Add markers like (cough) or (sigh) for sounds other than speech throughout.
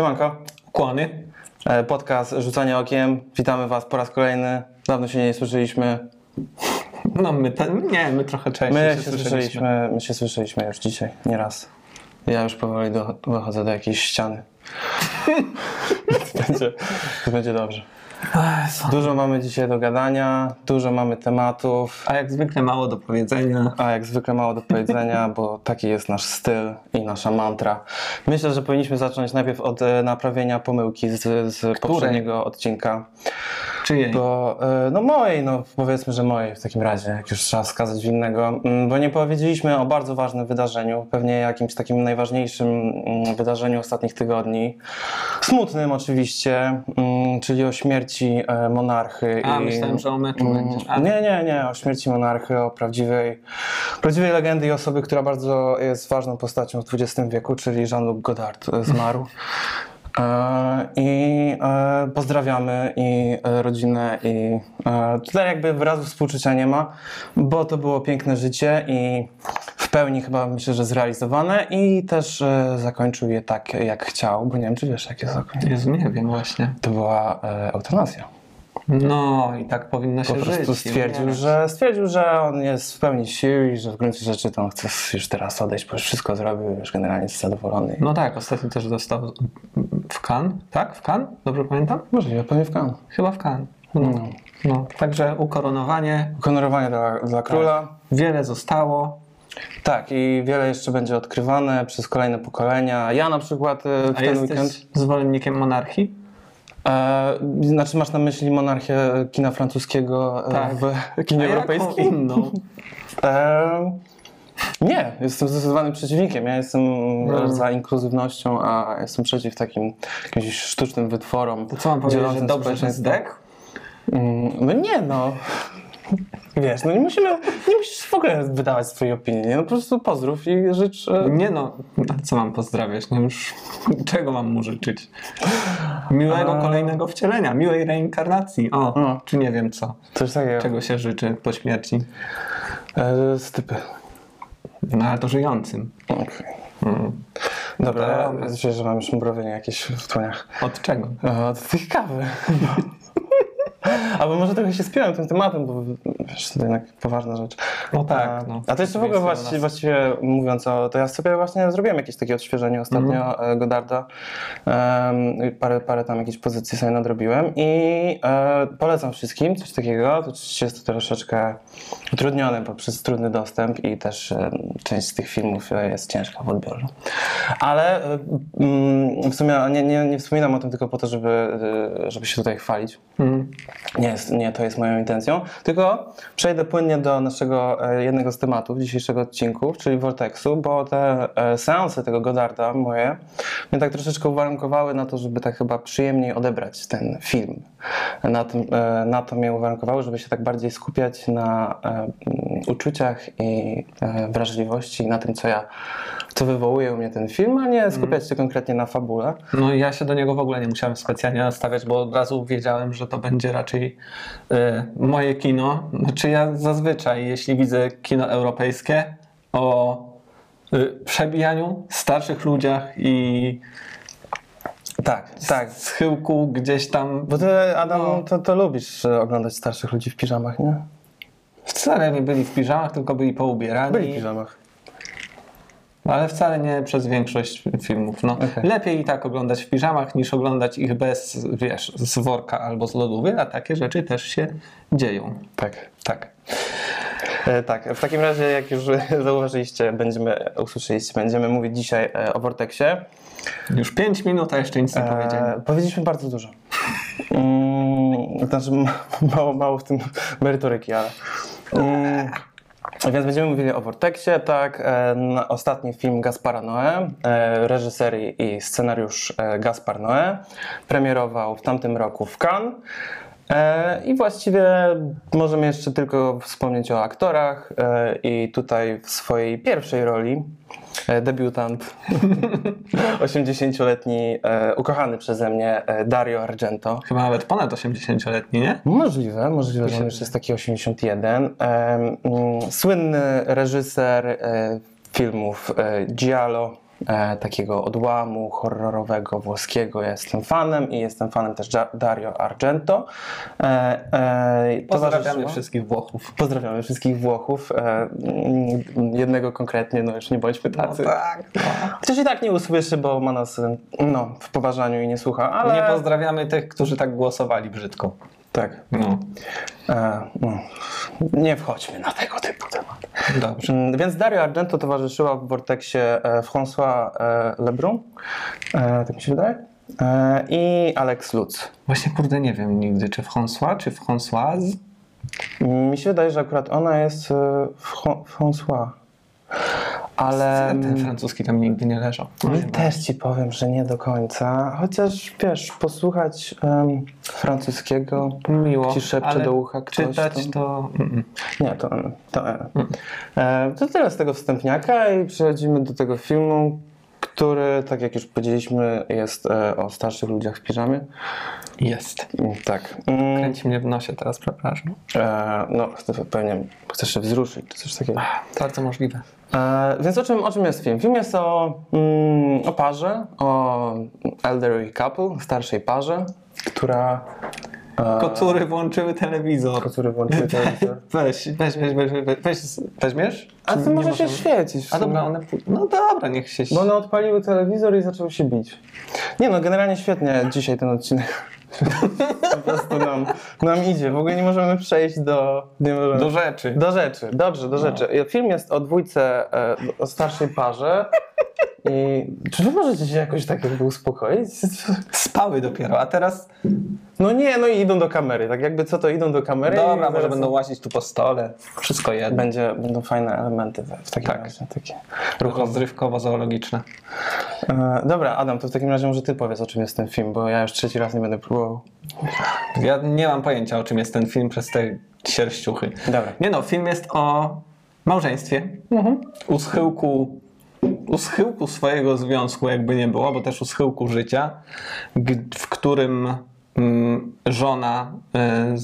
Siemanko, Kłony. E, podcast Rzucanie Okiem. Witamy Was po raz kolejny. Dawno się nie słyszeliśmy. No my, nie, my trochę częściej My się, się słyszeliśmy. my się słyszeliśmy już dzisiaj, nie raz. Ja już powoli do, dochodzę do jakiejś ściany. (laughs) będzie, będzie dobrze. Dużo mamy dzisiaj do gadania, dużo mamy tematów, A jak zwykle mało do powiedzenia. a jak zwykle mało do powiedzenia, (laughs) bo taki jest nasz styl i nasza mantra. Myślę, że powinniśmy zacząć najpierw od e, naprawienia pomyłki z, z poprzedniego odcinka. Czyjej? Bo, e, no mojej, no powiedzmy, że mojej w takim razie, jak już trzeba wskazać winnego, Mm, bo nie powiedzieliśmy o bardzo ważnym wydarzeniu, pewnie jakimś takim najważniejszym mm, wydarzeniu ostatnich tygodni. Smutnym oczywiście, mm, czyli o śmierci e, monarchy. A, i, myślałem, że o meczu będzie. A, Nie, nie, nie, o śmierci monarchy, o prawdziwej, prawdziwej legendy i osoby, która bardzo jest ważną postacią w XX wieku, czyli Jean-Luc Godard e, zmarł. E, I e, pozdrawiamy i e, rodzinę i tutaj jakby wyrazu współczucia nie ma, bo to było piękne życie i w pełni chyba myślę, że zrealizowane i też zakończył je tak jak chciał, bo nie wiem czy wiesz jakie zakończenie. Jezu, nie wiem właśnie. To była eutanazja. No i tak powinno się Po prostu żyć. stwierdził, że, stwierdził, że on jest w pełni sił i że w gruncie rzeczy to on chce już teraz odejść, bo już wszystko zrobił, już generalnie jest zadowolony. No tak, ostatnio też dostał w Cannes, tak? W Cannes? Dobrze pamiętam? Możliwe, pewnie w kan. Chyba w Cannes. No. No. no. Także ukoronowanie, Ukoronowanie dla, dla króla. wiele zostało. Tak, i wiele jeszcze będzie odkrywane przez kolejne pokolenia. Ja na przykład e, w A ten jesteś weekend. zwolennikiem monarchii? E, znaczy, masz na myśli monarchię kina francuskiego e, Tak. w kinie A jaką europejskim? inną? E, nie, jestem zdecydowanym przeciwnikiem. Ja jestem No. za inkluzywnością, a jestem przeciw takim jakimś sztucznym wytworom. To co mam powiedzieć, że dobrze, że zdech? Mm, No nie, no. Wiesz, no nie musimy, nie musisz w ogóle wydawać swojej opinii, nie? no po prostu pozdrów i życz... e, Nie no, co mam pozdrawiać? No już (laughs) czego mam mu życzyć? Miłego A- kolejnego wcielenia, miłej reinkarnacji. O, O. czy nie wiem co. Coś takiego. Czego się życzy po śmierci? E, stypy. No ale to żyjącym. Okej. Mm. Dobra, Dobra. ja że mam już mrowienie jakieś w tłoniach. Od czego? E, Od tych kawy. (laughs) (laughs) Albo może trochę się spiąłem tym tematem, bo wiesz, to jednak poważna rzecz. No tak, A, no. a to jeszcze w ogóle to właściwie, mówiąc o, to ja sobie właśnie zrobiłem jakieś takie odświeżenie ostatnio e, Godarda. I parę, parę tam jakichś pozycji sobie nadrobiłem i e, polecam wszystkim coś takiego. To oczywiście jest to troszeczkę utrudnione poprzez trudny dostęp i też e, część z tych filmów e, jest ciężka w odbiorze. Ale e, mm, w sumie nie, nie, nie wspominam o tym tylko po to, żeby, żeby się tutaj chwalić. Mm. Nie, nie to jest moją intencją, tylko przejdę płynnie do naszego e, jednego z tematów dzisiejszego odcinku, czyli Vortexu, bo te e, seanse tego Godarda moje mnie tak troszeczkę uwarunkowały na to, żeby tak chyba przyjemniej odebrać ten film. Na, tym, e, na to mnie uwarunkowały, żeby się tak bardziej skupiać na uczuciach i wrażliwości, na tym, co ja, co wywołuje u mnie ten film, a nie skupiać się konkretnie na fabule. No ja się do niego w ogóle nie musiałem specjalnie nastawiać, bo od razu wiedziałem, że to będzie raczej e, moje kino. Znaczy ja zazwyczaj, jeśli widzę kino europejskie o e, przebijaniu, starszych ludziach i Tak, tak. schyłku gdzieś tam. Bo ty, Adam, No. to, to lubisz e, oglądać starszych ludzi w piżamach, nie? Wcale nie byli w piżamach, tylko byli poubierani. Byli w piżamach. Ale wcale nie przez większość filmów. No, Okej. Lepiej i tak oglądać w piżamach, niż oglądać ich bez, wiesz, z worka albo z lodówy, a takie rzeczy też się dzieją. Tak, tak. E, tak, w takim razie, jak już (laughs) zauważyliście, będziemy, usłyszeliście, będziemy mówić dzisiaj e, o Vortexie. Już 5 minut, a jeszcze nic nie powiedziałem. E, powiedzieliśmy bardzo dużo. Mm, znaczy, (laughs) mało, mało w tym merytoryki, ale. Mm, więc będziemy mówili o Vortexie, tak. E, ostatni film Gaspara Noé, e, reżyserii i scenariusz e, Gaspar Noé, premierował w tamtym roku w Cannes. E, I właściwie możemy jeszcze tylko wspomnieć o aktorach. I tutaj w swojej pierwszej roli debiutant, (laughs) 80-letni, e, ukochany przeze mnie e, Dario Argento. Chyba nawet ponad 80-letni, nie? Możliwe, możliwe, że on już jest taki 81. Em, mm, Słynny reżyser e, filmów e, Giallo, e, takiego odłamu horrorowego włoskiego. Ja jestem fanem i jestem fanem też Dario Argento. E, e, Pozdrawiamy wszystkich Włochów. Pozdrawiamy wszystkich Włochów. E, jednego konkretnie, no już nie bądźmy tacy. tak. No. Chociaż i tak nie usłyszy, bo ma nas no, w poważaniu i nie słucha, ale... Nie pozdrawiamy tych, którzy tak głosowali brzydko. Tak. No. E, no. Nie wchodźmy na tego typu temat. Dobrze. Mm, Więc Dario Argento towarzyszyła w Vortexie e, François e, Lebrun, e, tak mi się wydaje, e, i Alex Lutz. Właśnie kurde nie wiem nigdy, czy François, czy Françoise. Mi się wydaje, że akurat ona jest e, Fran- François. Ale Ten francuski tam nigdy nie leżał. No, też ci powiem, że nie do końca. Chociaż wiesz, posłuchać em, francuskiego Miło, ci szepcze ale do ucha ktoś. czytać to... to... Mm, Nie, to, to, e, to tyle z tego wstępniaka i przechodzimy do tego filmu, który, tak jak już powiedzieliśmy, jest e, o starszych ludziach w piżamie. Jest. Mm, Tak. Mm, Kręci mnie w nosie teraz, przepraszam. e, no, pewnie chcesz się wzruszyć, czy coś takiego. Bardzo możliwe. E, więc o czym, o czym jest film? Film jest o, mm, o parze, o elderly couple, starszej parze, która... Kocury włączyły telewizor. Kocury włączyły telewizor. (laughs) Weź, weź, weź, weź, weź, weź weźmiesz? A ty może się w A dobra, one... No dobra, niech się... Bo one odpaliły telewizor i zaczęły się bić. Nie no, generalnie świetnie dzisiaj ten odcinek. (laughs) po prostu nam, nam idzie. W ogóle nie możemy przejść do... Możemy... Do rzeczy. do rzeczy. Dobrze, do rzeczy. Film jest o dwójce, e, o starszej parze. I czy wy możecie się jakoś tak jakby uspokoić? Spały dopiero, a teraz... No nie, no i idą do kamery. Tak jakby co to idą do kamery. Dobra, może będą łazić tu po stole. Wszystko jedno. Będzie, będą fajne elementy w, w takim Tak. razie. Takie. Rozrywkowo-zoologiczne. E, dobra, Adam, to w takim razie może ty powiedz, o czym jest ten film, bo ja już trzeci raz nie będę próbował. Ja nie mam pojęcia, o czym jest ten film przez te sierściuchy. Dobra. Nie no, film jest o małżeństwie. U schyłku, u schyłku swojego związku, jakby nie było, bo też u schyłku życia, w którym mm, żona y,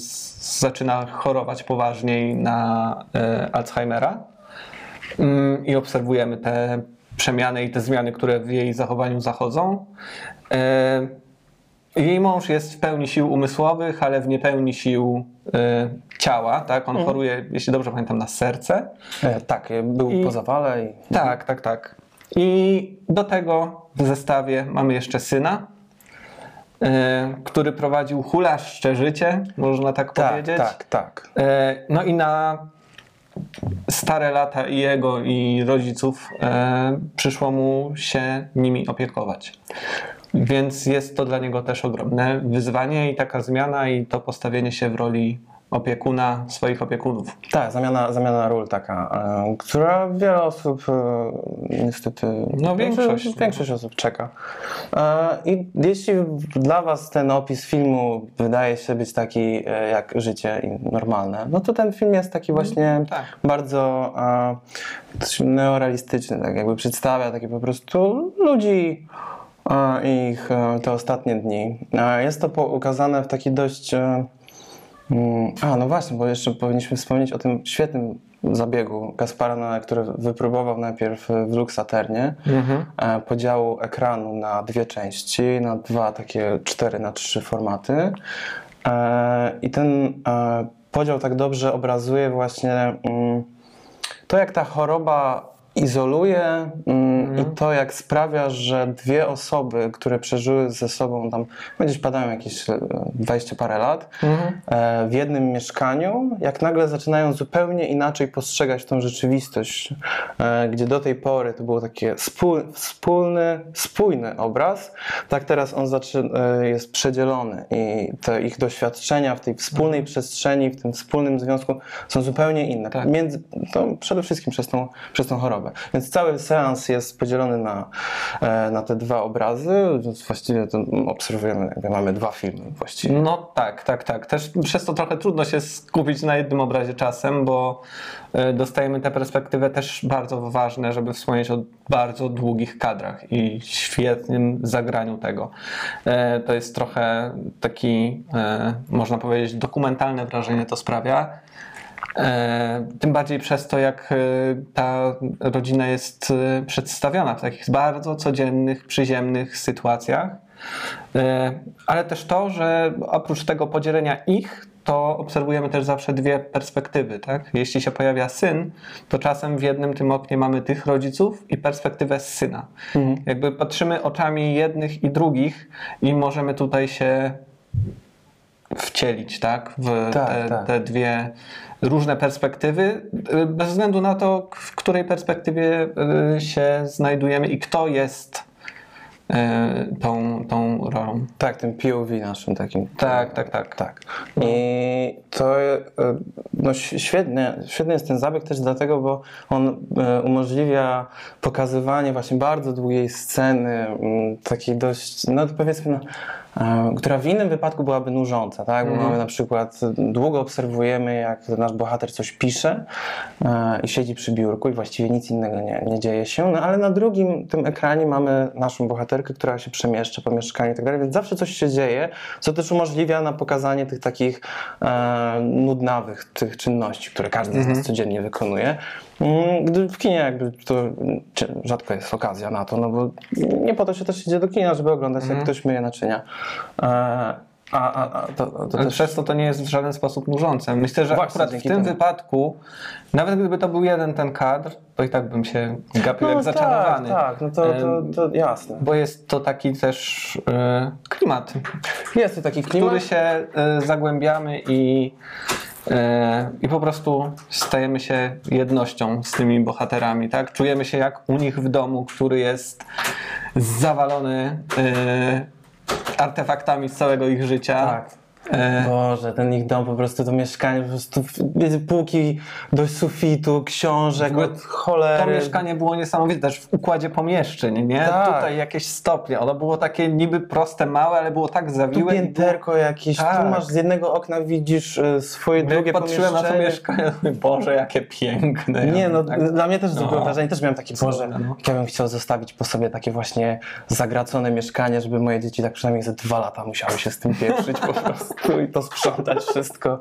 zaczyna chorować poważniej na y, Alzheimera. Mm, I obserwujemy te przemiany i te zmiany, które w jej zachowaniu zachodzą. Y, Jej mąż jest w pełni sił umysłowych, ale w niepełni sił y, ciała. Tak? On choruje, jeśli dobrze pamiętam, na serce. E, tak, e, był I- po zawale i... Tak, tak, tak. I do tego w zestawie mamy jeszcze syna, y, który prowadził hulaszcze życie, można tak, Tak, powiedzieć. tak, tak. E, No i na stare lata i jego, i rodziców e, przyszło mu się nimi opiekować. Więc jest to dla niego też ogromne wyzwanie i taka zmiana i to postawienie się w roli opiekuna swoich opiekunów. Tak, zamiana, zamiana ról taka, e, która wiele osób e, niestety... No, większość. Znaczy, większość osób czeka. E, I jeśli dla was ten opis filmu wydaje się być taki e, jak życie i normalne, no to ten film jest taki właśnie tak. bardzo e, neorealistyczny, tak jakby przedstawia takie po prostu ludzi ich te ostatnie dni. Jest to ukazane w taki dość... Mm, A, no właśnie, bo jeszcze powinniśmy wspomnieć o tym świetnym zabiegu Gaspara Noé, który wypróbował najpierw w Luxaternie e, podziału ekranu na dwie części, na dwa takie 4 na 3 formaty. E, I ten e, podział tak dobrze obrazuje właśnie mm, to, jak ta choroba izoluje mm, i to, jak sprawia, że dwie osoby, które przeżyły ze sobą tam, gdzieś padają jakieś e, 20 parę lat, e, w jednym mieszkaniu, jak nagle zaczynają zupełnie inaczej postrzegać tą rzeczywistość, e, gdzie do tej pory to było takie wspólny, spójny obraz, tak teraz on e, jest przedzielony i te ich doświadczenia w tej wspólnej przestrzeni, w tym wspólnym związku są zupełnie inne. Tak. Między, to przede wszystkim przez tą, przez tą chorobę. Więc cały seans jest podzielony na, e, na te dwa obrazy, więc właściwie obserwujemy, jakby mamy dwa filmy właściwie. No tak, tak, tak. Też przez to trochę trudno się skupić na jednym obrazie czasem, bo e, dostajemy tę perspektywę też bardzo ważne, żeby wspomnieć o bardzo długich kadrach i świetnym zagraniu tego. E, To jest trochę taki, można powiedzieć, dokumentalne wrażenie to sprawia. E, tym bardziej przez to, jak e, ta rodzina jest e, przedstawiona w takich bardzo codziennych, przyziemnych sytuacjach. Ale też to, że oprócz tego podzielenia ich, to obserwujemy też zawsze dwie perspektywy. Tak? Jeśli się pojawia syn, to czasem w jednym tym oknie mamy tych rodziców i perspektywę syna. Jakby patrzymy oczami jednych i drugich i możemy tutaj się wcielić tak? w Tak, te, tak. te dwie różne perspektywy, y, bez względu na to, w której perspektywie y, się znajdujemy i kto jest y, tą, tą rolą. Tak, tym POV naszym takim. Tak, tak, tak. Tak. I to no, świetnie, świetny jest ten zabieg też dlatego, bo on umożliwia pokazywanie właśnie bardzo długiej sceny, mm, takiej dość, no powiedzmy, no, która w innym wypadku byłaby nużąca, tak? Bo Mhm. mamy na przykład, długo obserwujemy, jak nasz bohater coś pisze e, i siedzi przy biurku i właściwie nic innego nie, nie dzieje się, no ale na drugim tym ekranie mamy naszą bohaterkę, która się przemieszcza po mieszkaniu i tak dalej, więc zawsze coś się dzieje, co też umożliwia na pokazanie tych takich e, nudnawych tych czynności, które każdy z nas codziennie wykonuje. Mm, Gdy w kinie jakby to mm, rzadko jest okazja na to, no bo nie po to się też idzie do kina, żeby oglądać jak ktoś myje naczynia. E, a, a, a to, to też przez to to nie jest w żaden sposób nużące. Myślę, że Właśnie, akurat w tym wypadku, nawet gdyby to był jeden ten kadr, to i tak bym się gapił jak zaczarowany. Tak, tak, no to, to, to jasne. Bo jest to taki też e, klimat, Jest to taki w klimat. który się e, zagłębiamy i, i po prostu stajemy się jednością z tymi bohaterami. Tak? Czujemy się jak u nich w domu, który jest zawalony e, artefaktami z całego ich życia. Tak. E, Boże, ten ich dom, po prostu to mieszkanie, po prostu wiecie, półki do sufitu, książek, od cholery. To mieszkanie było niesamowite też w układzie pomieszczeń, nie? Tak. Tutaj jakieś stopnie. Ono było takie niby proste, małe, ale było tak Tu zawiłe. było- pięterko jakieś, Tak. tu masz z jednego okna widzisz e, swoje Jak drugie patrzyłem na to mieszkanie, Boże, jakie piękne. Nie, no Tak. dla mnie też No. zrobiło wrażenie, też miałem takie, Boże, no. ja bym chciał zostawić po sobie takie właśnie zagracone mieszkanie, żeby moje dzieci tak przynajmniej ze dwa lata musiały się z tym pieprzyć po prostu (laughs) i to sprzątać wszystko.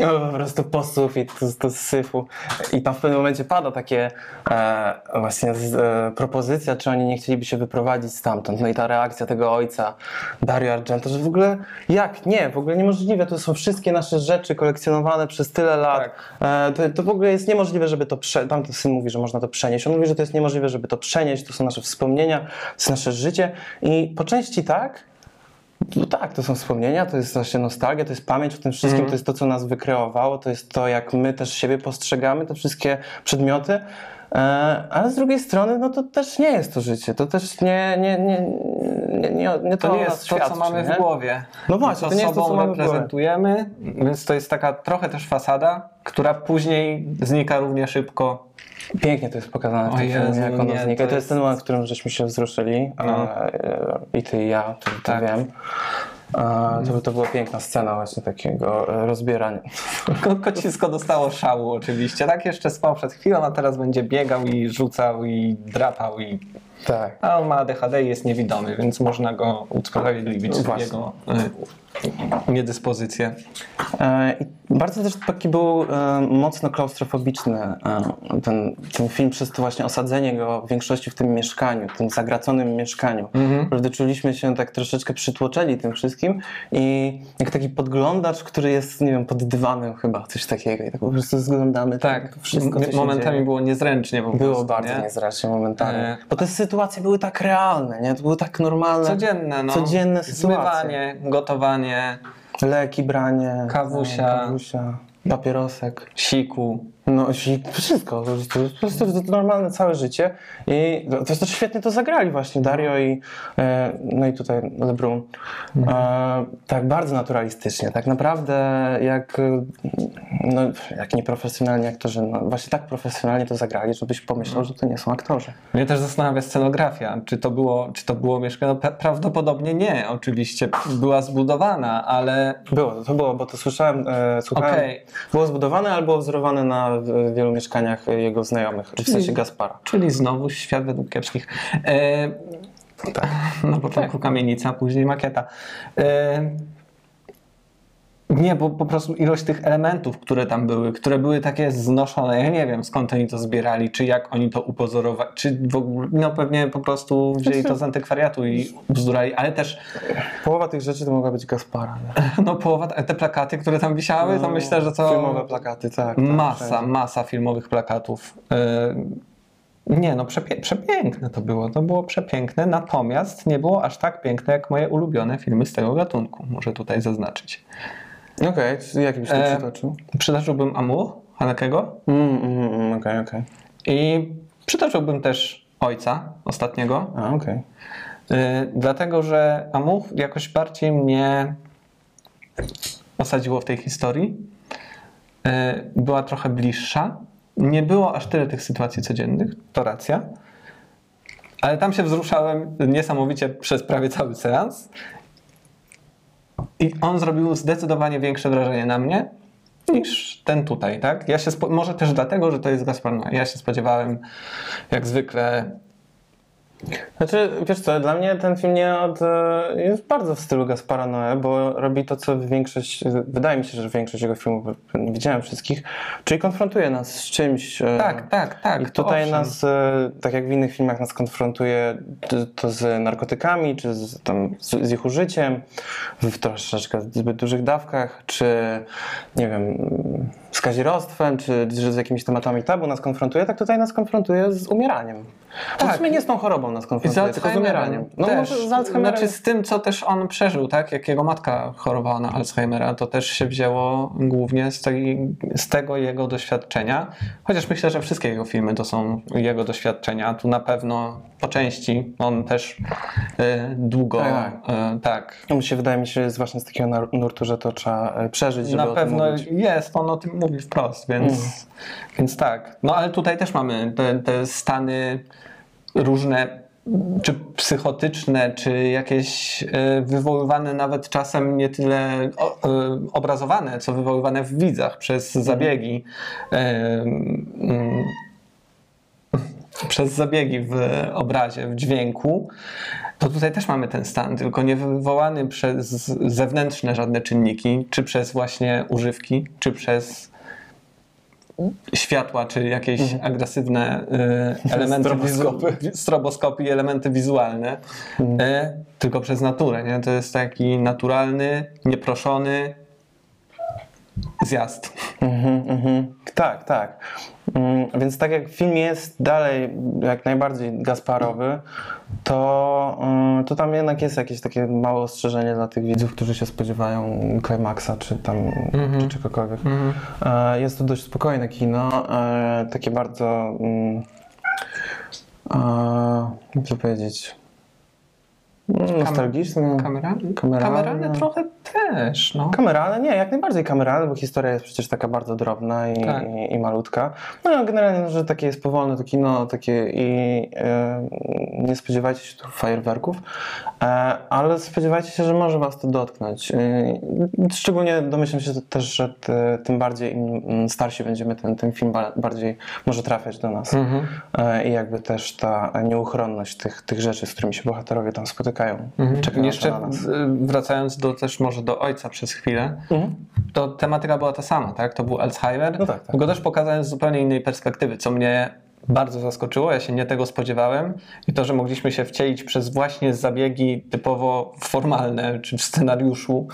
No, po prostu posów i to, to z syfu. I tam w pewnym momencie pada takie e, właśnie z, e, propozycja, czy oni nie chcieliby się wyprowadzić stamtąd. No i ta reakcja tego ojca, Dario Argento, że w ogóle jak? Nie, w ogóle niemożliwe. To są wszystkie nasze rzeczy kolekcjonowane przez tyle lat. Tak. E, to, to w ogóle jest niemożliwe, żeby to przenieść. Tam ten syn mówi, że można to przenieść. On mówi, że to jest niemożliwe, żeby to przenieść. To są nasze wspomnienia, to jest nasze życie. I po części tak. No tak, to są wspomnienia, to jest właśnie nostalgia, to jest pamięć o tym wszystkim, to jest to, co nas wykreowało, to jest to, jak my też siebie postrzegamy, te wszystkie przedmioty. E, ale z drugiej strony, no to też nie jest to życie, to też nie, nie, nie, nie, nie, nie to, To nie jest to, co mamy nie? w głowie. No właśnie, to nie jest to, sobą co mamy reprezentujemy, więc to jest taka trochę też fasada, która później znika równie szybko. Pięknie to jest pokazane w tym filmie, jak ono nie, znika. to To jest ten moment, w którym żeśmy się wzruszyli. No. E, I ty i ja, to, to Tak. wiem. E, to, to była piękna scena właśnie takiego e, rozbierania. (laughs) Ko- Kocisko dostało szału oczywiście. Tak jeszcze spał przed chwilą, a teraz będzie biegał i rzucał i drapał i... Tak. A on ma ADHD i jest niewidomy, więc można go usprawiedliwić No jego y, niedyspozycję. E, bardzo też taki był e, mocno klaustrofobiczny e, ten, ten film przez to właśnie osadzenie go w większości w tym mieszkaniu, tym zagraconym mieszkaniu. Naprawdę czuliśmy się tak troszeczkę przytłoczeni tym wszystkim i jak taki podglądacz, który jest, nie wiem, pod dywanem chyba, coś takiego i tak po prostu zglądamy Tak, to wszystko, momentami było niezręcznie po Było prostu, bardzo nie? niezręcznie momentami. E, Bo te sytuacje były tak realne, nie? To były tak normalne. Codzienne, no. Codzienne sytuacje. Zmywanie, gotowanie, Leki, branie. Kawusia. kawusia papierosek. siku. No, i wszystko. Po prostu, normalne całe życie. I to, to też świetnie to zagrali właśnie Dario i e, no i tutaj LeBron. E, tak bardzo naturalistycznie. Tak naprawdę jak, no, jak nieprofesjonalni aktorzy, no, właśnie tak profesjonalnie to zagrali, żebyś pomyślał, że to nie są aktorzy. Mnie też zastanawia scenografia. Czy to było, czy to było mieszkanie? No, pra- prawdopodobnie nie, oczywiście. Była zbudowana, ale Było, to było, bo to słyszałem, e, słuchałem. Okej. Było zbudowane, ale było wzorowane na w, wielu mieszkaniach jego znajomych, w sensie Gaspara. Czyli znowu świat według kiepskich. E, Na początku kamienica, później makieta. E, Nie, bo po prostu ilość tych elementów, które tam były, które były takie znoszone, ja nie wiem skąd oni to zbierali, czy jak oni to upozorowali, czy w ogóle, no pewnie po prostu wzięli to z antykwariatu i bzdurali, ale też Połowa tych rzeczy to mogła być Gaspara. Nie? (laughs) no połowa, te plakaty, które tam wisiały, to myślę, że to No, Filmowe plakaty, tak. tak masa, wszędzie. masa filmowych plakatów. Yy, Nie, no przepie- przepiękne to było, to było przepiękne, natomiast nie było aż tak piękne jak moje ulubione filmy z tego gatunku, muszę tutaj zaznaczyć. Okej, okay, jaki byś to E, przytoczył? Przytoczyłbym Amour Hanekego Mm, mm, mm, Okej, okej. i przytoczyłbym też Ojca ostatniego, A, okej. yy, dlatego że Amour jakoś bardziej mnie osadziło w tej historii. Yy, była trochę bliższa. Nie było aż tyle tych sytuacji codziennych, to racja. Ale tam się wzruszałem niesamowicie przez prawie cały seans. I on zrobił zdecydowanie większe wrażenie na mnie niż ten tutaj, tak? Ja się spo... Może też dlatego, że to jest Gaspar. Ja się spodziewałem, jak zwykle, Znaczy, wiesz co, dla mnie ten film nie od, e, jest bardzo w stylu Gaspara Noé, bo robi to, co większość, wydaje mi się, że większość jego filmów, nie widziałem wszystkich, czyli konfrontuje nas z czymś. e, tak, tak, tak. I tutaj owszem. nas, e, tak jak w innych filmach, nas konfrontuje to- z narkotykami, czy z, tam, z, z ich użyciem w troszeczkę zbyt dużych dawkach, czy nie wiem, z kazirodztwem, czy, czy z jakimiś tematami tabu nas konfrontuje, tak tutaj nas konfrontuje z umieraniem. Tak. W sumie nie z tą chorobą nas konfrontuje, tylko z umieraniem. No też. może z Alzheimerem. Znaczy z tym, co też on przeżył, tak? Jak jego matka chorowała na Alzheimera, to też się wzięło głównie z, tej, z tego jego doświadczenia. Chociaż myślę, że wszystkie jego filmy to są jego doświadczenia. Tu na pewno po części on też y, długo... Tak, y, tak. No, mi się wydaje mi się, jest właśnie z takiego nurtu, że to trzeba e, przeżyć, żeby Na pewno jest, on o tym mówi wprost, więc, Mm. więc tak. No ale tutaj też mamy te, te stany różne, czy psychotyczne, czy jakieś e, wywoływane nawet czasem nie tyle e, obrazowane, co wywoływane w widzach przez zabiegi. e, mm, (laughs) przez zabiegi w obrazie, w dźwięku, to tutaj też mamy ten stan, tylko nie wywołany przez zewnętrzne żadne czynniki, czy przez właśnie używki, czy przez światła, czy jakieś agresywne y, elementy, Stroboskopy. stroboskopy elementy wizualne, y, tylko przez naturę. Nie? To jest taki naturalny, nieproszony zjazd. Mhm, mhm. Tak, tak. Mm, Więc tak jak film jest dalej jak najbardziej Gasparowy, to, mm, to tam jednak jest jakieś takie małe ostrzeżenie dla tych widzów, którzy się spodziewają klimaksa czy tam czy czegokolwiek. E, Jest to dość spokojne kino, e, takie bardzo mm, e, jak to powiedzieć nostalgiczne. Kameralne? Kameralne. Kameralne trochę też, no. Kameralne? Nie, jak najbardziej kameralne, bo historia jest przecież taka bardzo drobna i, Tak. i, i malutka. No generalnie, no, że takie jest powolne to kino, takie i nie spodziewajcie się tu fajerwerków, e, ale spodziewajcie się, że może was to dotknąć. E, szczególnie domyślam się też, że ty, tym bardziej im mm, starsi będziemy, ten, ten film ba- bardziej może trafiać do nas. Mhm. E, I jakby też ta nieuchronność tych, tych rzeczy, z którymi się bohaterowie tam spotykają, Mhm. Jeszcze wracając do, też może do ojca przez chwilę, Mhm. to tematyka była ta sama, tak? To był Alzheimer. No tak, tak. Go też pokazałem z zupełnie innej perspektywy, co mnie bardzo zaskoczyło. Ja się nie tego spodziewałem i to, że mogliśmy się wcielić przez właśnie zabiegi typowo formalne, czy w scenariuszu.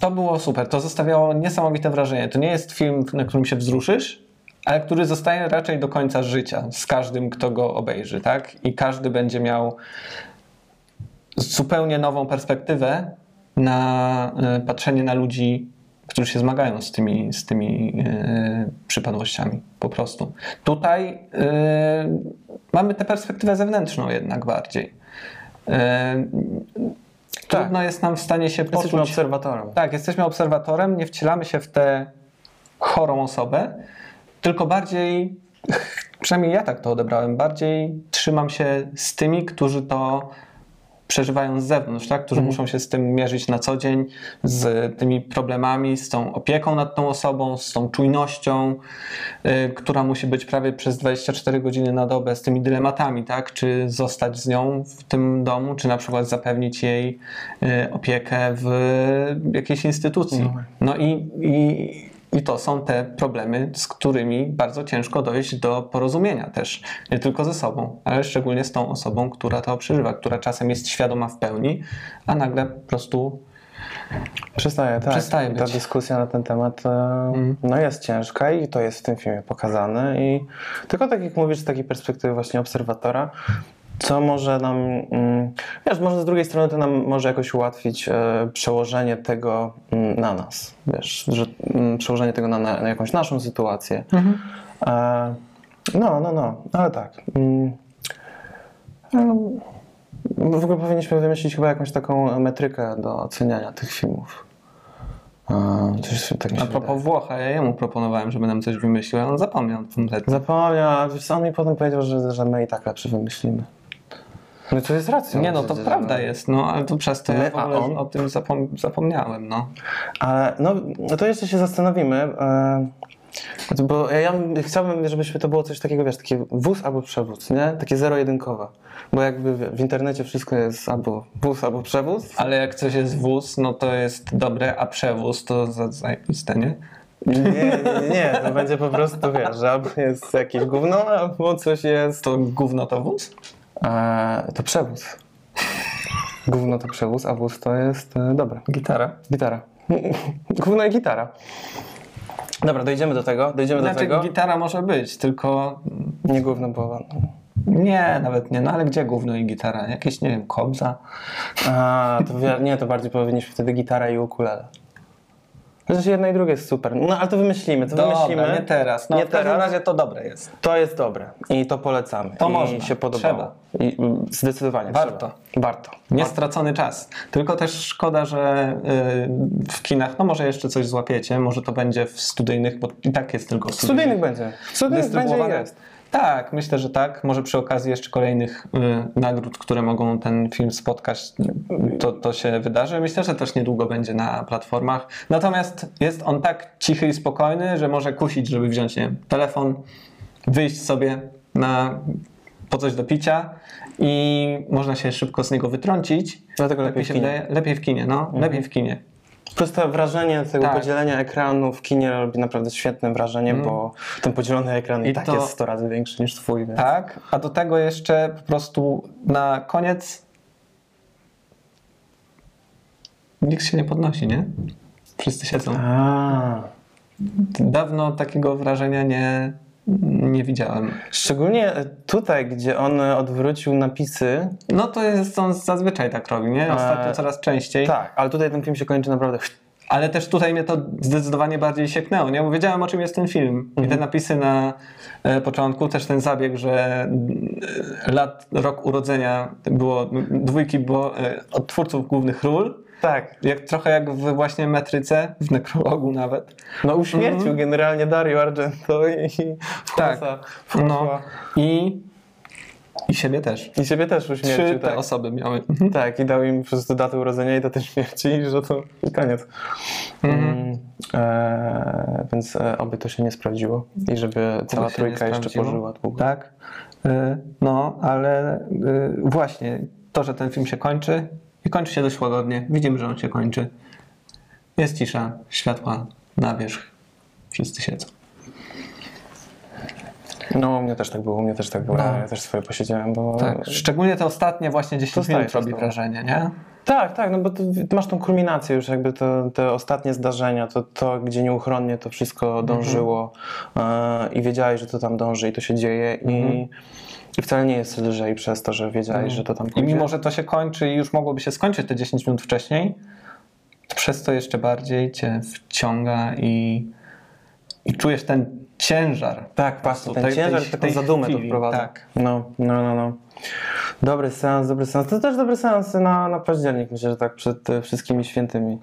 To było super. To zostawiało niesamowite wrażenie. To nie jest film, na którym się wzruszysz, ale który zostaje raczej do końca życia z każdym, kto go obejrzy, tak? I każdy będzie miał zupełnie nową perspektywę na e, patrzenie na ludzi, którzy się zmagają z tymi, z tymi e, przypadłościami po prostu. Tutaj e, mamy tę perspektywę zewnętrzną jednak bardziej. E, Trudno jest nam w stanie się Jesteśmy poczuć... obserwatorem. Tak, jesteśmy obserwatorem, nie wcielamy się w tę chorą osobę, tylko bardziej, przynajmniej ja tak to odebrałem, bardziej trzymam się z tymi, którzy to przeżywają z zewnątrz, tak? którzy muszą się z tym mierzyć na co dzień, z tymi problemami, z tą opieką nad tą osobą, z tą czujnością, y, która musi być prawie przez 24 godziny na dobę, z tymi dylematami, tak? czy zostać z nią w tym domu, czy na przykład zapewnić jej y, opiekę w jakiejś instytucji. No i, i i to są te problemy, z którymi bardzo ciężko dojść do porozumienia też. Nie tylko ze sobą, ale szczególnie z tą osobą, która to przeżywa, która czasem jest świadoma w pełni, a nagle po prostu Przestaje, tak. Przestaje I Ta być. dyskusja na ten temat e, no jest ciężka i to jest w tym filmie pokazane. I tylko tak jak mówisz, z takiej perspektywy właśnie obserwatora, co może nam, mm, wiesz, może z drugiej strony to nam może jakoś ułatwić e, przełożenie tego mm, na nas, wiesz, że, mm, przełożenie tego na, na, jakąś naszą sytuację. E, no, no, no, ale tak. No, w ogóle powinniśmy wymyślić chyba jakąś taką metrykę do oceniania tych filmów. A, coś, tak mi się A propos wydaje. Włocha, ja jemu proponowałem, żeby nam coś wymyślił, a on zapomniał kompletnie. Zapomniał, a on mi potem powiedział, że, że my i tak lepszy wymyślimy. No to jest racja. Nie no, to prawda jest, no ale to przez to My, ja w ogóle on? o tym zapom zapomniałem, no. Ale no, no to jeszcze się zastanowimy, e, bo ja, ja chciałbym, żebyśmy to było coś takiego, wiesz, taki wóz albo przewóz, nie? Takie zero-jedynkowe. Bo jakby w, internecie wszystko jest albo wóz, albo przewóz. Ale jak coś jest wóz, no to jest dobre, a przewóz to za- zajebiste, nie? Nie, nie, nie, to będzie po prostu, wiesz, albo jest jakieś gówno, albo coś jest... To gówno to wóz? E, to przewóz. Gówno to przewóz, a wóz to jest e, dobra. Gitara. Gitara. (laughs) Gówno i gitara. Dobra, dojdziemy do tego, dojdziemy do Znaczy tego. gitara może być, tylko Nie gówno, bo... nie, nawet nie, no ale gdzie gówno i gitara? Jakieś, nie wiem, kobza? A, to nie, to bardziej powinniśmy wtedy gitara i ukulele. Chociaż jedno i drugie jest super. No ale to wymyślimy, to wymyślimy. Dobra, nie teraz. No Nie w każdym teraz. razie to dobre jest. To jest dobre i to polecamy. To I można, się podobało. I, mm, zdecydowanie Warto. Trzeba. Warto. Nie stracony czas. Tylko też szkoda, że y, w kinach, no może jeszcze coś złapiecie, może to będzie w studyjnych, bo i tak jest tylko w Studyjnych będzie. Studyjnych będzie i dystrybuowane. jest. Tak, myślę, że tak. Może przy okazji jeszcze kolejnych y, nagród, które mogą ten film spotkać, to, to się wydarzy. Myślę, że też niedługo będzie na platformach. Natomiast jest on tak cichy i spokojny, że może kusić, żeby wziąć nie wiem, telefon, wyjść sobie na, po coś do picia i można się szybko z niego wytrącić. Dlatego Tak lepiej w się kinie. Mhm. wydaje, lepiej w kinie, no. Lepiej w kinie. Plus to wrażenie tego Tak. podzielenia ekranu w kinie robi naprawdę świetne wrażenie, bo ten podzielony ekran i, I tak to- jest 100 razy większy niż twój. Więc... Tak, a do tego jeszcze po prostu na koniec nikt się nie podnosi, nie? Wszyscy siedzą. A. Dawno takiego wrażenia nie, nie widziałem. Szczególnie tutaj, gdzie on odwrócił napisy. No to jest, on zazwyczaj tak robi, nie? Ostatnio Eee, coraz częściej. Tak, ale tutaj ten film się kończy naprawdę. Ale też tutaj mnie to zdecydowanie bardziej sieknęło, nie? Bo wiedziałem o czym jest ten film. I te napisy na e, początku, też ten zabieg, że e, lat, rok urodzenia było, dwójki było e, od twórców głównych ról. Tak. Jak, trochę jak w właśnie metryce, w nekrologu nawet. No uśmiercił generalnie Dario Argento i Tak. François- No. I, I siebie też. I siebie też Trzy uśmiercił, te tak. osoby miały. Tak, i dał im po prostu datę urodzenia i datę śmierci, i że to i koniec. Mm, e, więc e, oby to się nie sprawdziło i żeby cała trójka jeszcze pożyła długo. Tak. Y, No, ale y, właśnie to, że ten film się kończy i kończy się dość łagodnie. Widzimy, że on się kończy. Jest cisza, światła na wierzch. Wszyscy siedzą. No, u mnie też tak było, u mnie też tak było. No. Ja też swoje posiedziałem, bo... Tak. Szczególnie te ostatnie właśnie 10 Zostaje minut robi wrażenie, nie? Tak, tak, no bo ty masz tą kulminację już jakby te, te ostatnie zdarzenia, to, to gdzie nieuchronnie to wszystko dążyło e, i wiedziałeś, że to tam dąży i to się dzieje i, i wcale nie jest lżej przez to, że wiedziałeś, że to tam I pójdzie. mimo, że to się kończy i już mogłoby się skończyć te 10 minut wcześniej, to przez to jeszcze bardziej cię wciąga i, i czujesz ten ciężar. Tak, patrz, ten tej- ciężar, tej- taką zadumę chwili, to wprowadza. tak. No, no, no, no. Dobry seans, dobry seans. To też dobry seans na, na październik, myślę, że tak przed e, wszystkimi świętymi.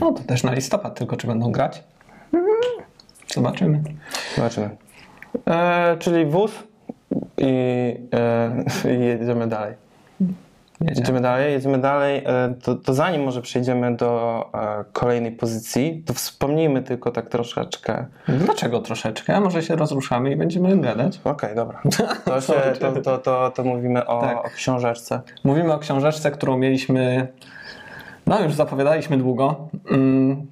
No to też na listopad, tylko czy będą grać? Zobaczymy. Zobaczymy. E, czyli wóz i, e, (laughs) i jedziemy dalej. Jedziemy. Jedziemy dalej, jedziemy dalej. E, To, to zanim może przejdziemy do e, kolejnej pozycji, to wspomnijmy tylko tak troszeczkę. Dlaczego troszeczkę? A może się rozruszamy i będziemy gadać? Okej, dobra. (laughs) To, się, to, to, to, to mówimy o, Tak. o książeczce. Mówimy o książeczce, którą mieliśmy, no już zapowiadaliśmy długo. Mm,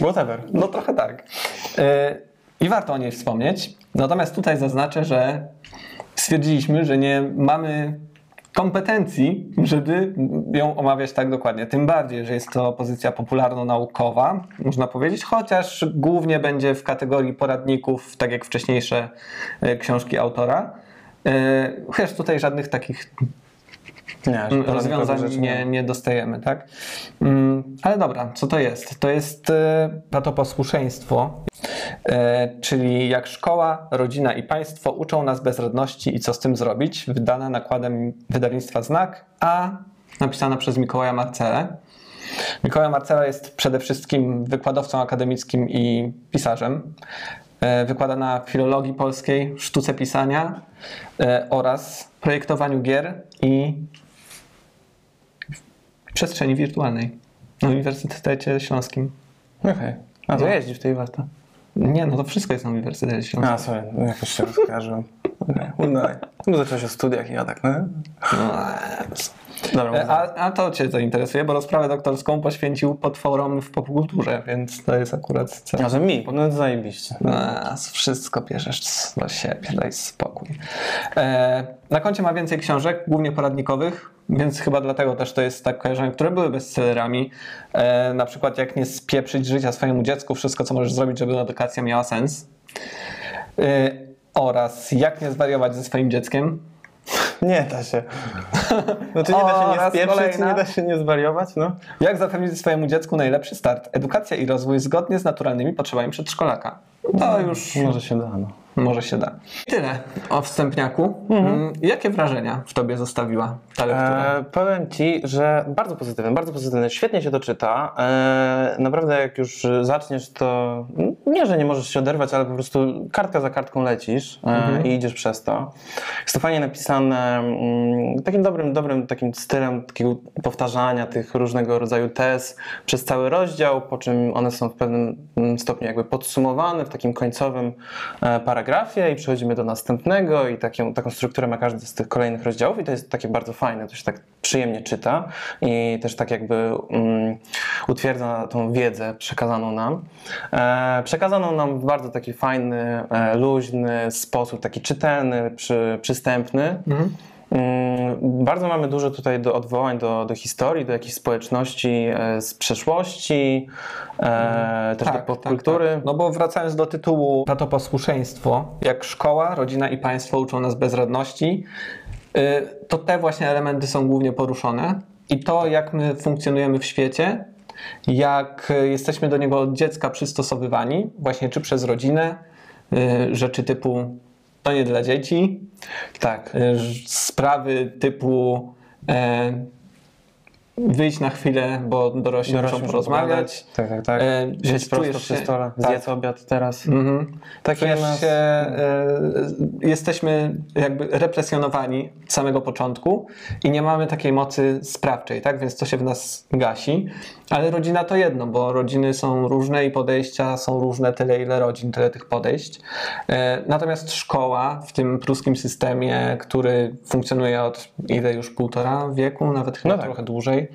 Whatever. No trochę tak. Yy, I warto o niej wspomnieć. Natomiast tutaj zaznaczę, że stwierdziliśmy, że nie mamy kompetencji, żeby ją omawiać tak dokładnie. Tym bardziej, że jest to pozycja popularno-naukowa, można powiedzieć, chociaż głównie będzie w kategorii poradników, tak jak wcześniejsze e, książki autora. E, Chociaż tutaj żadnych takich Nie, że rozwiązań nie, nie dostajemy, tak? Mm, Ale dobra, co to jest? To jest patoposłuszeństwo, e, czyli jak szkoła, rodzina i państwo uczą nas bezradności i co z tym zrobić, wydana nakładem wydawnictwa Znak, a napisana przez Mikołaja Marcelę. Mikołaj Marcela jest przede wszystkim wykładowcą akademickim i pisarzem. E, Wykłada na filologii polskiej, sztuce pisania e, oraz projektowaniu gier i przestrzeni wirtualnej na Uniwersytecie Śląskim. Okej. A to No. jeździ w tej warto. Nie, no to wszystko jest na Uniwersytecie Śląskim. A, sorry, no jakoś się. (laughs) Okay. Udaj. No zacząłeś o studiach i ja tak, no. Dobra, E, A, a to Cię zainteresuje, bo rozprawę doktorską poświęcił potworom w popkulturze, więc to jest akurat... co- A że mi? No to zajebiście. A, wszystko bierzesz do siebie, daj spokój. E, na koncie ma więcej książek, głównie poradnikowych, więc chyba dlatego też to jest tak kojarzone, które były bestsellerami. E, na przykład jak nie spieprzyć życia swojemu dziecku, wszystko co możesz zrobić, żeby edukacja miała sens. E, oraz jak nie zwariować ze swoim dzieckiem. Nie da się. No czy nie da się nie spieprzyć, kolejna. nie da się nie zwariować, no? Jak zapewnić swojemu dziecku najlepszy start? Edukacja i rozwój zgodnie z naturalnymi potrzebami przedszkolaka. To już Może się da, no. Może się da. Tyle o wstępniaku. Mm, Jakie wrażenia w tobie zostawiła ta lektura? E, powiem Ci, że bardzo pozytywne, bardzo pozytywne. Świetnie się to czyta. E, naprawdę jak już zaczniesz, to nie, że nie możesz się oderwać, ale po prostu kartka za kartką lecisz e, i idziesz przez to. Jest to fajnie napisane, mm, takim dobrym, dobrym takim stylem takiego powtarzania tych różnego rodzaju tez przez cały rozdział, po czym one są w pewnym stopniu jakby podsumowane w takim końcowym e, paragrafie i przechodzimy do następnego i taką, taką strukturę ma każdy z tych kolejnych rozdziałów i to jest takie bardzo fajne, to się tak przyjemnie czyta i też tak jakby mm, utwierdza tą wiedzę przekazaną nam. E, przekazaną nam w bardzo taki fajny, e, luźny sposób, taki czytelny, przy, przystępny. Mm, Bardzo mamy dużo tutaj do odwołań do, do historii, do jakichś społeczności e, z przeszłości, e, też do popkultury. tak. No bo wracając do tytułu Patoposłuszeństwo, jak szkoła, rodzina i państwo uczą nas bezradności, y, to te właśnie elementy są głównie poruszone i to, jak my funkcjonujemy w świecie, jak y, jesteśmy do niego od dziecka przystosowywani, właśnie czy przez rodzinę, y, rzeczy typu to nie dla dzieci, Tak. ż- sprawy typu e, wyjść na chwilę, bo dorośli, Dorośli muszą porozmawiać. Tak, tak, tak. E, Siedź prosto przy stole, tak. zjedz obiad teraz. Mhm. Takie Czujesz nas- się, e, jesteśmy jakby represjonowani z samego początku i nie mamy takiej mocy sprawczej, tak? Więc to się w nas gasi. Ale rodzina to jedno, bo rodziny są różne i podejścia są różne, tyle ile rodzin, tyle tych podejść. E, natomiast szkoła w tym pruskim systemie, który funkcjonuje od ile już półtora wieku, nawet chyba No tak. trochę dłużej,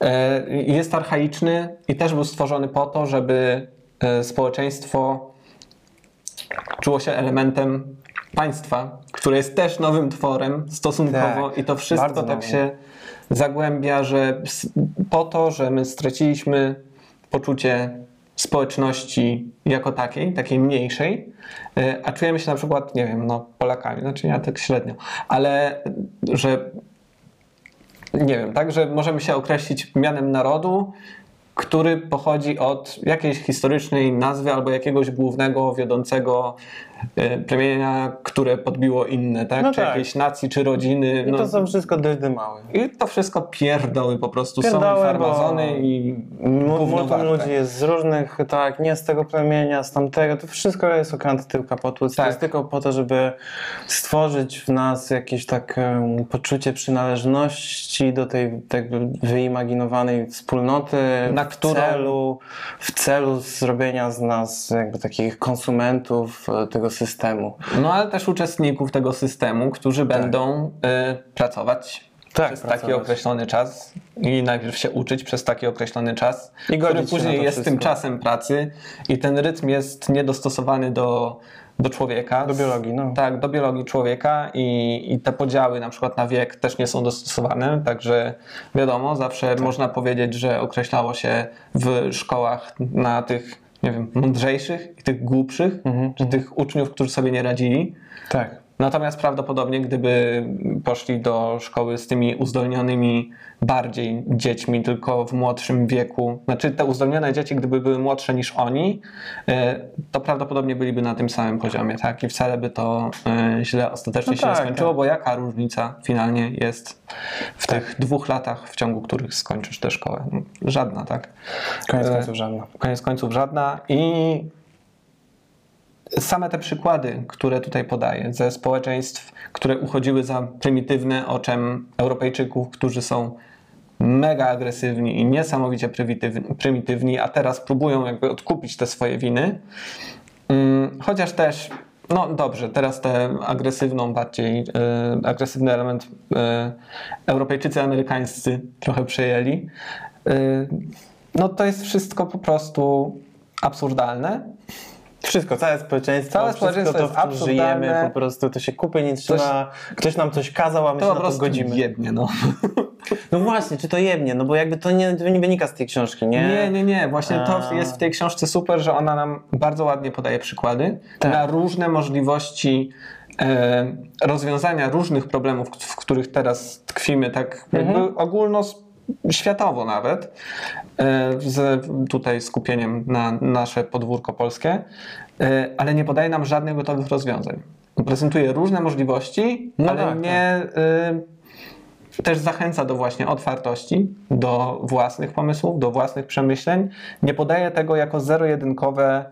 e, jest archaiczny i też był stworzony po to, żeby e, społeczeństwo czuło się elementem państwa, które jest też nowym tworem stosunkowo Tak, i to wszystko tak nowym. się zagłębia, że po to, że my straciliśmy poczucie społeczności jako takiej, takiej mniejszej, y, a czujemy się na przykład, nie wiem, no Polakami, znaczy ja tak średnio, ale y, że nie wiem, tak, że możemy się określić mianem narodu, który pochodzi od jakiejś historycznej nazwy albo jakiegoś głównego, wiodącego e, plemienia, które podbiło inne, tak? No czy tak. jakiejś nacji, czy rodziny. I No, to są wszystko dyrdy małe. I to wszystko pierdoły po prostu Pierdoły, są farmazony i M- gówno Multum warte. ludzi jest z różnych, tak, nie z tego plemienia, z tamtego, to wszystko jest okręty tyłka potu. To Tak. jest tylko po to, żeby stworzyć w nas jakieś tak em, poczucie przynależności do tej tak wyimaginowanej wspólnoty Na w którą- celu, w celu zrobienia z nas jakby takich konsumentów e, tego systemu. No ale też uczestników tego systemu, którzy będą y, pracować Tak, przez taki pracować. określony czas i najpierw się uczyć przez taki określony czas, I który później jest wszystko. tym czasem pracy i ten rytm jest niedostosowany do, do człowieka. Do biologii, no. Tak, do biologii człowieka i, i te podziały na przykład na wiek też nie są dostosowane, także wiadomo, zawsze Tak. można powiedzieć, że określało się w szkołach na tych, nie wiem, mądrzejszych i tych głupszych, Mhm, czy tych uczniów, którzy sobie nie radzili. Tak. Natomiast prawdopodobnie, gdyby poszli do szkoły z tymi uzdolnionymi bardziej dziećmi, tylko w młodszym wieku, znaczy te uzdolnione dzieci, gdyby były młodsze niż oni, e, to prawdopodobnie byliby na tym samym poziomie, tak? I wcale by to e, źle ostatecznie No się nie tak, skończyło, tak. bo jaka różnica finalnie jest w tych dwóch latach, w ciągu których skończysz tę szkołę? Żadna, tak? Koniec E, końców żadna. koniec końców żadna i same te przykłady, które tutaj podaję, ze społeczeństw, które uchodziły za prymitywne oczem Europejczyków, którzy są mega agresywni i niesamowicie prymitywni, a teraz próbują jakby odkupić te swoje winy. Mm, Chociaż też, no dobrze, teraz tę agresywną, bardziej e, agresywny element e, Europejczycy amerykańscy trochę przejęli. E, no to jest wszystko po prostu absurdalne. Wszystko, całe społeczeństwo, Całe wszystko społeczeństwo to, w absurdalne. żyjemy, po prostu to się kupy nie trzyma, ktoś nam coś kazał, a my To się po na to godzimy. jebnie, no. (laughs) No właśnie, czy to jebnie, no bo jakby to nie, to nie wynika z tej książki, nie? Nie, nie, nie. Właśnie to A. jest w tej książce super, że ona nam bardzo ładnie podaje przykłady Tak. na różne możliwości e, rozwiązania różnych problemów, w których teraz tkwimy, tak jakby Mhm. Ogólnoświatowo nawet, e, z tutaj skupieniem na nasze podwórko polskie, e, ale nie podaje nam żadnych gotowych rozwiązań. Prezentuje różne możliwości, No ale tak, nie... E, też zachęca do właśnie otwartości, do własnych pomysłów, do własnych przemyśleń. Nie podaje tego jako zero-jedynkowe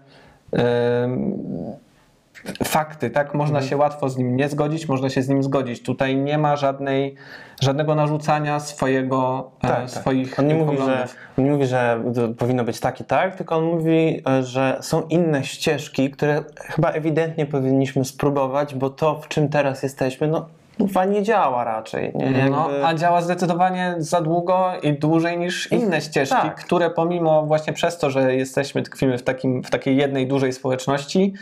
fakty, tak? Można Mhm. się łatwo z nim nie zgodzić, można się z nim zgodzić. Tutaj nie ma żadnej, żadnego narzucania swojego, e, Tak, tak. swoich On nie, mówi, że, on nie mówi, że powinno być tak i tak, tylko on mówi, e, że są inne ścieżki, które chyba ewidentnie powinniśmy spróbować, bo to, w czym teraz jesteśmy, no chyba nie działa raczej. Nie? Jakby... No, a działa zdecydowanie za długo i dłużej niż inne ścieżki, tak. które pomimo właśnie przez to, że jesteśmy, tkwimy w, takim, w takiej jednej dużej społeczności,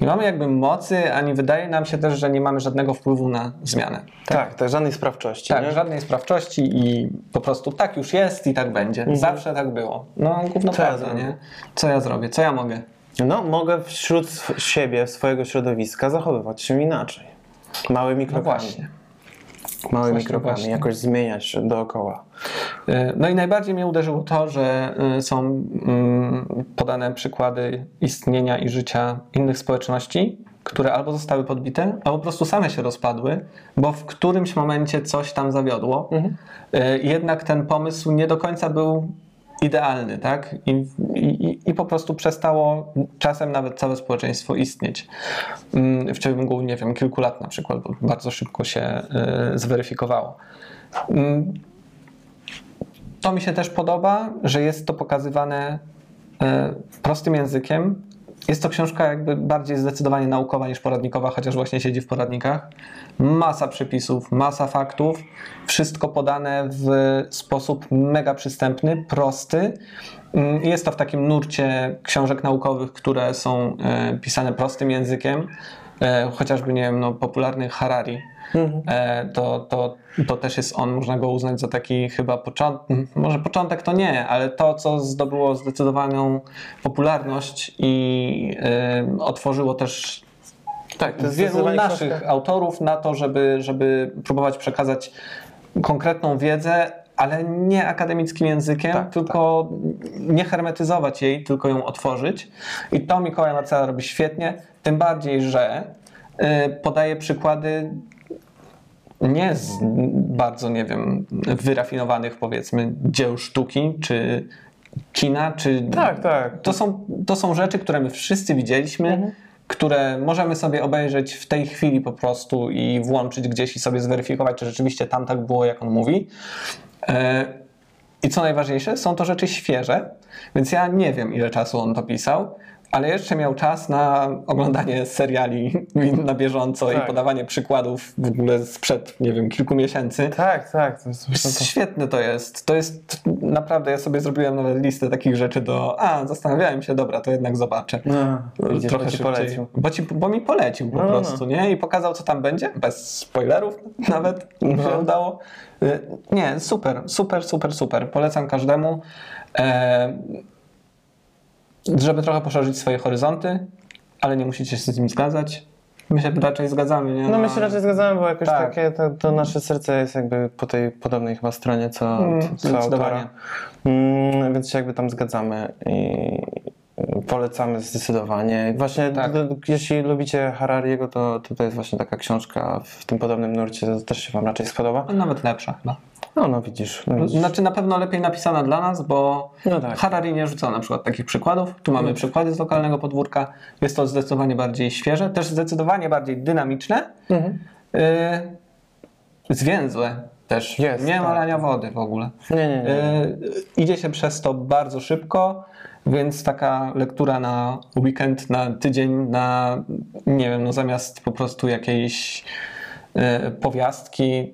nie mamy jakby mocy, ani wydaje nam się też, że nie mamy żadnego wpływu na zmianę. tak, tak, żadnej sprawczości. Tak, nie? żadnej sprawczości i po prostu tak już jest i tak będzie. Zawsze tak było. No gówno Co ja prawda, zrobię? nie? Co ja zrobię? Co ja mogę? No, mogę wśród siebie, swojego środowiska zachowywać się inaczej. Małymi No krokami. właśnie. Małymi Właśnie, krokami, właśnie. jakoś zmieniać się dookoła. E, No i najbardziej mnie uderzyło to, że e, są mm, podane przykłady istnienia i życia innych społeczności, które albo zostały podbite, albo po prostu same się rozpadły, bo w którymś momencie coś tam zawiodło. E, Jednak ten pomysł nie do końca był idealny, tak? I, i, I po prostu przestało czasem nawet całe społeczeństwo istnieć. Mm, W ciągu, nie wiem, kilku lat na przykład, bo bardzo szybko się e, zweryfikowało. Mm, to mi się też podoba, że jest to pokazywane e, prostym językiem. Jest to książka jakby bardziej zdecydowanie naukowa niż poradnikowa, chociaż właśnie siedzi w poradnikach. Masa przepisów, masa faktów, wszystko podane w sposób mega przystępny, prosty. Mm, Jest to w takim nurcie książek naukowych, które są e, pisane prostym językiem, e, chociażby, nie wiem, no, popularny Harari. E, to, to, to też jest on, można go uznać za taki chyba początek, może początek to nie, ale to, co zdobyło zdecydowaną popularność i e, otworzyło też Tak, to wielu naszych książka- autorów na to, żeby, żeby próbować przekazać konkretną wiedzę, ale nie akademickim językiem, Tak, tylko nie hermetyzować jej, tylko ją otworzyć. I to Mikołaj Marcela robi świetnie, tym bardziej, że y, podaje przykłady nie z bardzo, nie wiem, wyrafinowanych powiedzmy dzieł sztuki, czy kina, czy... Tak, tak. To są, to są rzeczy, które my wszyscy widzieliśmy, które możemy sobie obejrzeć w tej chwili po prostu i włączyć gdzieś i sobie zweryfikować, czy rzeczywiście tam tak było, jak on mówi. E, I co najważniejsze, są to rzeczy świeże, więc ja nie wiem, ile czasu on to pisał, ale jeszcze miał czas na oglądanie seriali (laughs) na bieżąco Tak. i podawanie przykładów w ogóle sprzed, nie wiem, kilku miesięcy. Tak, tak. To jest, to, Świetne to jest. To jest naprawdę, ja sobie zrobiłem nawet listę takich rzeczy do. A, zastanawiałem się, dobra, to jednak zobaczę. no, Trochę ci polecił. Bo, ci, bo mi polecił po No, no, prostu, nie? I pokazał, co tam będzie. Bez spoilerów (laughs) nawet mi się No. udało. Y, Nie, super, super, super, super. Polecam każdemu. E, żeby trochę poszerzyć swoje horyzonty, ale nie musicie się z nim zgadzać. My się raczej zgadzamy, nie? No my się raczej zgadzamy, bo jakoś Tak. takie, to, to nasze serce jest jakby po tej podobnej chyba stronie, co, Mm, co, autora. Mm, więc się jakby tam zgadzamy i polecamy zdecydowanie. Właśnie Tak. jeśli lubicie Harariego, to, to to jest właśnie taka książka w tym podobnym nurcie, to też się wam raczej spodoba. Nawet lepsza chyba. No, no widzisz. No, widzisz. Znaczy na pewno lepiej napisana dla nas, bo No tak. Harari nie rzucał na przykład takich przykładów. Tu mamy przykłady z lokalnego podwórka. Jest to zdecydowanie bardziej świeże, też zdecydowanie bardziej dynamiczne. Mhm. Yy, zwięzłe też. Jest, nie tak. lania wody w ogóle. Nie, nie, nie. Yy, idzie się przez to bardzo szybko, więc taka lektura na weekend, na tydzień, na nie wiem, no zamiast po prostu jakiejś yy, powiastki,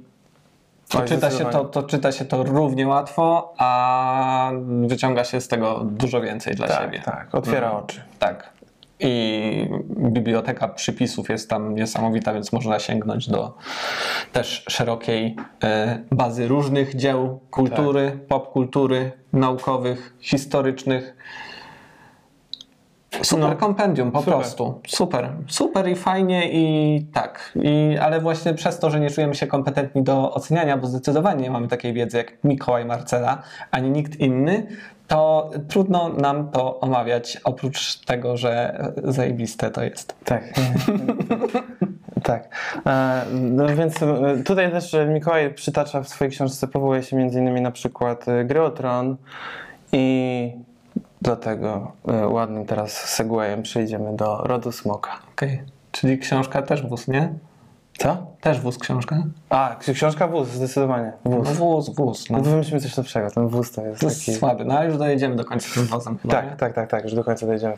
to czyta, się to, to czyta się to równie łatwo, a wyciąga się z tego dużo więcej dla tak, siebie. tak, otwiera Mhm. oczy. Tak. I biblioteka przypisów jest tam niesamowita, więc można sięgnąć do też szerokiej e, bazy różnych dzieł kultury, Tak. popkultury, naukowych, historycznych. Super No. kompendium, po Super. prostu. Super. Super i fajnie i tak. I, ale właśnie przez to, że nie czujemy się kompetentni do oceniania, bo zdecydowanie nie mamy takiej wiedzy jak Mikołaj Marcela, ani nikt inny, to trudno nam to omawiać, oprócz tego, że zajebiste to jest. Tak. (laughs) tak. E, No więc e, tutaj też Mikołaj przytacza w swojej książce, powołuje się między innymi na przykład e, gry o Tron i do tego e, ładnym teraz segwayem przejdziemy do Rodu Smoka. Okej. Czyli książka też wóz, nie? Co? Też wóz książka? A, ksi- książka wóz, zdecydowanie. No Wóz. wóz, wóz. No. No. Wymyślimy coś lepszego, ten wóz to jest To jest taki... słaby, no ale już dojedziemy do końca tym wozem chyba. nie? Tak, tak, tak, tak, już do końca dojdziemy.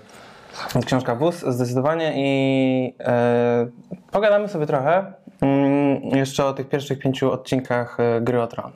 Książka Wóz zdecydowanie i e, pogadamy sobie trochę mm, jeszcze o tych pierwszych pięciu odcinkach e, Gry o Tron,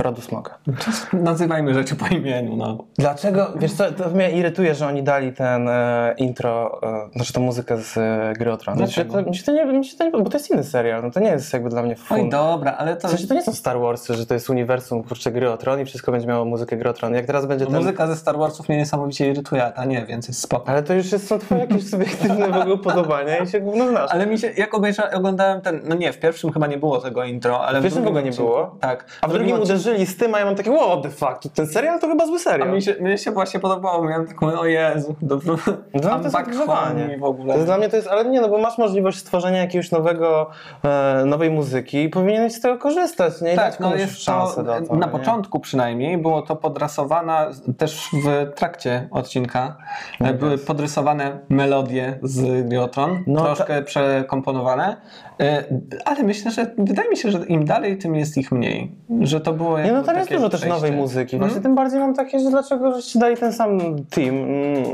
Rodu Smoka. (laughs) Nazywajmy rzeczy po imieniu, no. Dlaczego, wiesz co, to mnie irytuje, że oni dali ten e, intro, e, znaczy tą muzykę z e, Gry o Tron. Dlaczego? to, mi się to nie, mi się to nie, bo to jest inny serial, no to nie jest jakby dla mnie Oj, fun. dobra, ale to... W sensie to nie są Star Warsy, że to jest uniwersum, kurczę, Gry o Tron i wszystko będzie miało muzykę Gry o Tron. Jak teraz będzie ten... Muzyka ze Star Warsów mnie niesamowicie irytuje, a ta nie, więc jest spoko. Ale to już jest, są twoje jakieś subiektywne w ogóle upodobania i się gówno znasz. (laughs) Ale mi się, jak obejrzałem, oglądałem ten, no nie, w pierwszym chyba nie było tego intro, ale W pierwszym w ogóle nie było? Tak. A w drugim odcinku- uderzyli z tym, a ja mam takie, what the fuck, to ten serial to chyba zły A serial. mi się, mnie się właśnie podobało, miałem taką, o Jezu, dobro, No, to I'm jest odgrzewanie. w To ogóle. jest, dla mnie to jest, ale nie, no bo masz możliwość stworzenia jakiegoś nowego, e, nowej muzyki i powinieneś z tego korzystać, nie? I Tak, no jest to, to, na nie? początku przynajmniej było to podrasowana też w trakcie odcinka. E, Były jest. podrysowane melodie z Diotron, No troszkę przekomponowane, e, ale myślę, że wydaje mi się, że im dalej, tym jest ich mniej. Że to było Nie, no tam jest dużo też przejście. nowej muzyki. Właśnie Mhm. tym bardziej mam takie, że dlaczego żeście dali ten sam team. Mm,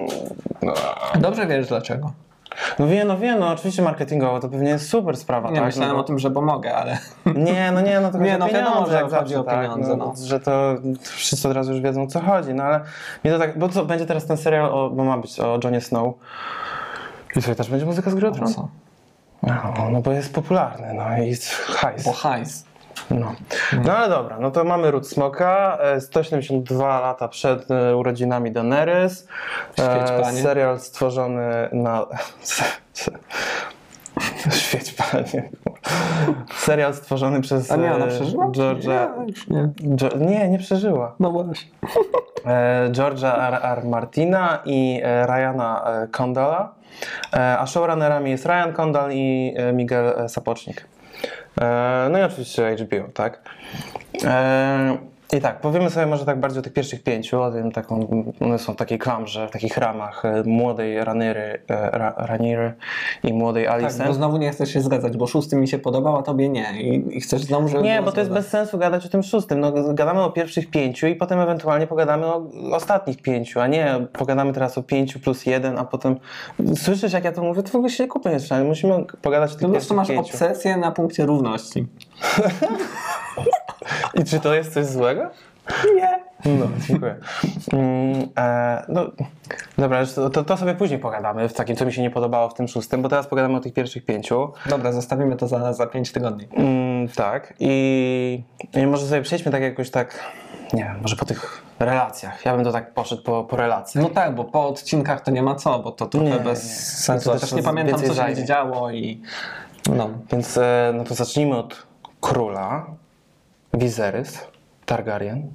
no. Dobrze wiesz dlaczego. No wiem, no wiem, no oczywiście marketingowo to pewnie jest super sprawa, Nie tak? myślałem no, o tym, że pomogę, ale Nie, no nie, no to (laughs) Nie, no wiadomo, że jak chodzi o tak, pieniądze, no, no. Że to wszyscy od razu już wiedzą, o co chodzi, no ale mnie to tak, bo co, będzie teraz ten serial, o, bo ma być o Johnie Snow. I co, też będzie muzyka z Gry o? No, no bo jest popularny, no i hajs. Bo hajs. No. no ale dobra, no to mamy Ród Smoka, e, 172 lata przed e, urodzinami Daenerys. Świeć, panie. Serial stworzony na... (laughs) Świeć panie. Serial stworzony przez A nie, ona e, przeżyła? Nie. Jo- nie, nie przeżyła. No właśnie. E, George'a R. R. Martina i e, Ryana e, Condala, e, a showrunnerami jest Ryan Condal i e, Miguel e, Sapocznik. E, no i oczywiście HBO, tak? I tak, powiemy sobie może tak bardziej o tych pierwszych pięciu, o tym taką, one są w takiej klamrze, w takich ramach e, młodej Raniry, e, Ra, Raniry i młodej Tak, Alicent. bo znowu nie chcesz się zgadzać, bo szósty mi się podobał, a tobie nie. I, i chcesz znowu, żeby Nie, bo to jest bez sensu gadać o tym szóstym. No, gadamy o pierwszych pięciu i potem ewentualnie pogadamy o ostatnich pięciu, a nie pogadamy teraz o pięciu plus jeden, a potem... Słyszysz, jak ja to mówię? To w ogóle się kupię jeszcze, ale musimy pogadać o tych Ty po prostu pierwszych masz pięciu. obsesję na punkcie równości. (laughs) I czy to jest coś złego? Nie. No, dziękuję. Mm, e, no, dobra, to, to, sobie później pogadamy w takim, co mi się nie podobało w tym szóstym, bo teraz pogadamy o tych pierwszych pięciu. Dobra, zostawimy to za, za pięć tygodni. Mm, tak. I, I może sobie przejdźmy tak jakoś tak, nie wiem, może po tych relacjach. Ja bym to tak poszedł po, po relacjach. No tak, bo po odcinkach to nie ma co, bo to trochę Nie, bez nie. sensu. To też nie pamiętam, co się będzie działo i no. Więc e, no to zacznijmy od króla, Viserys Targaryen.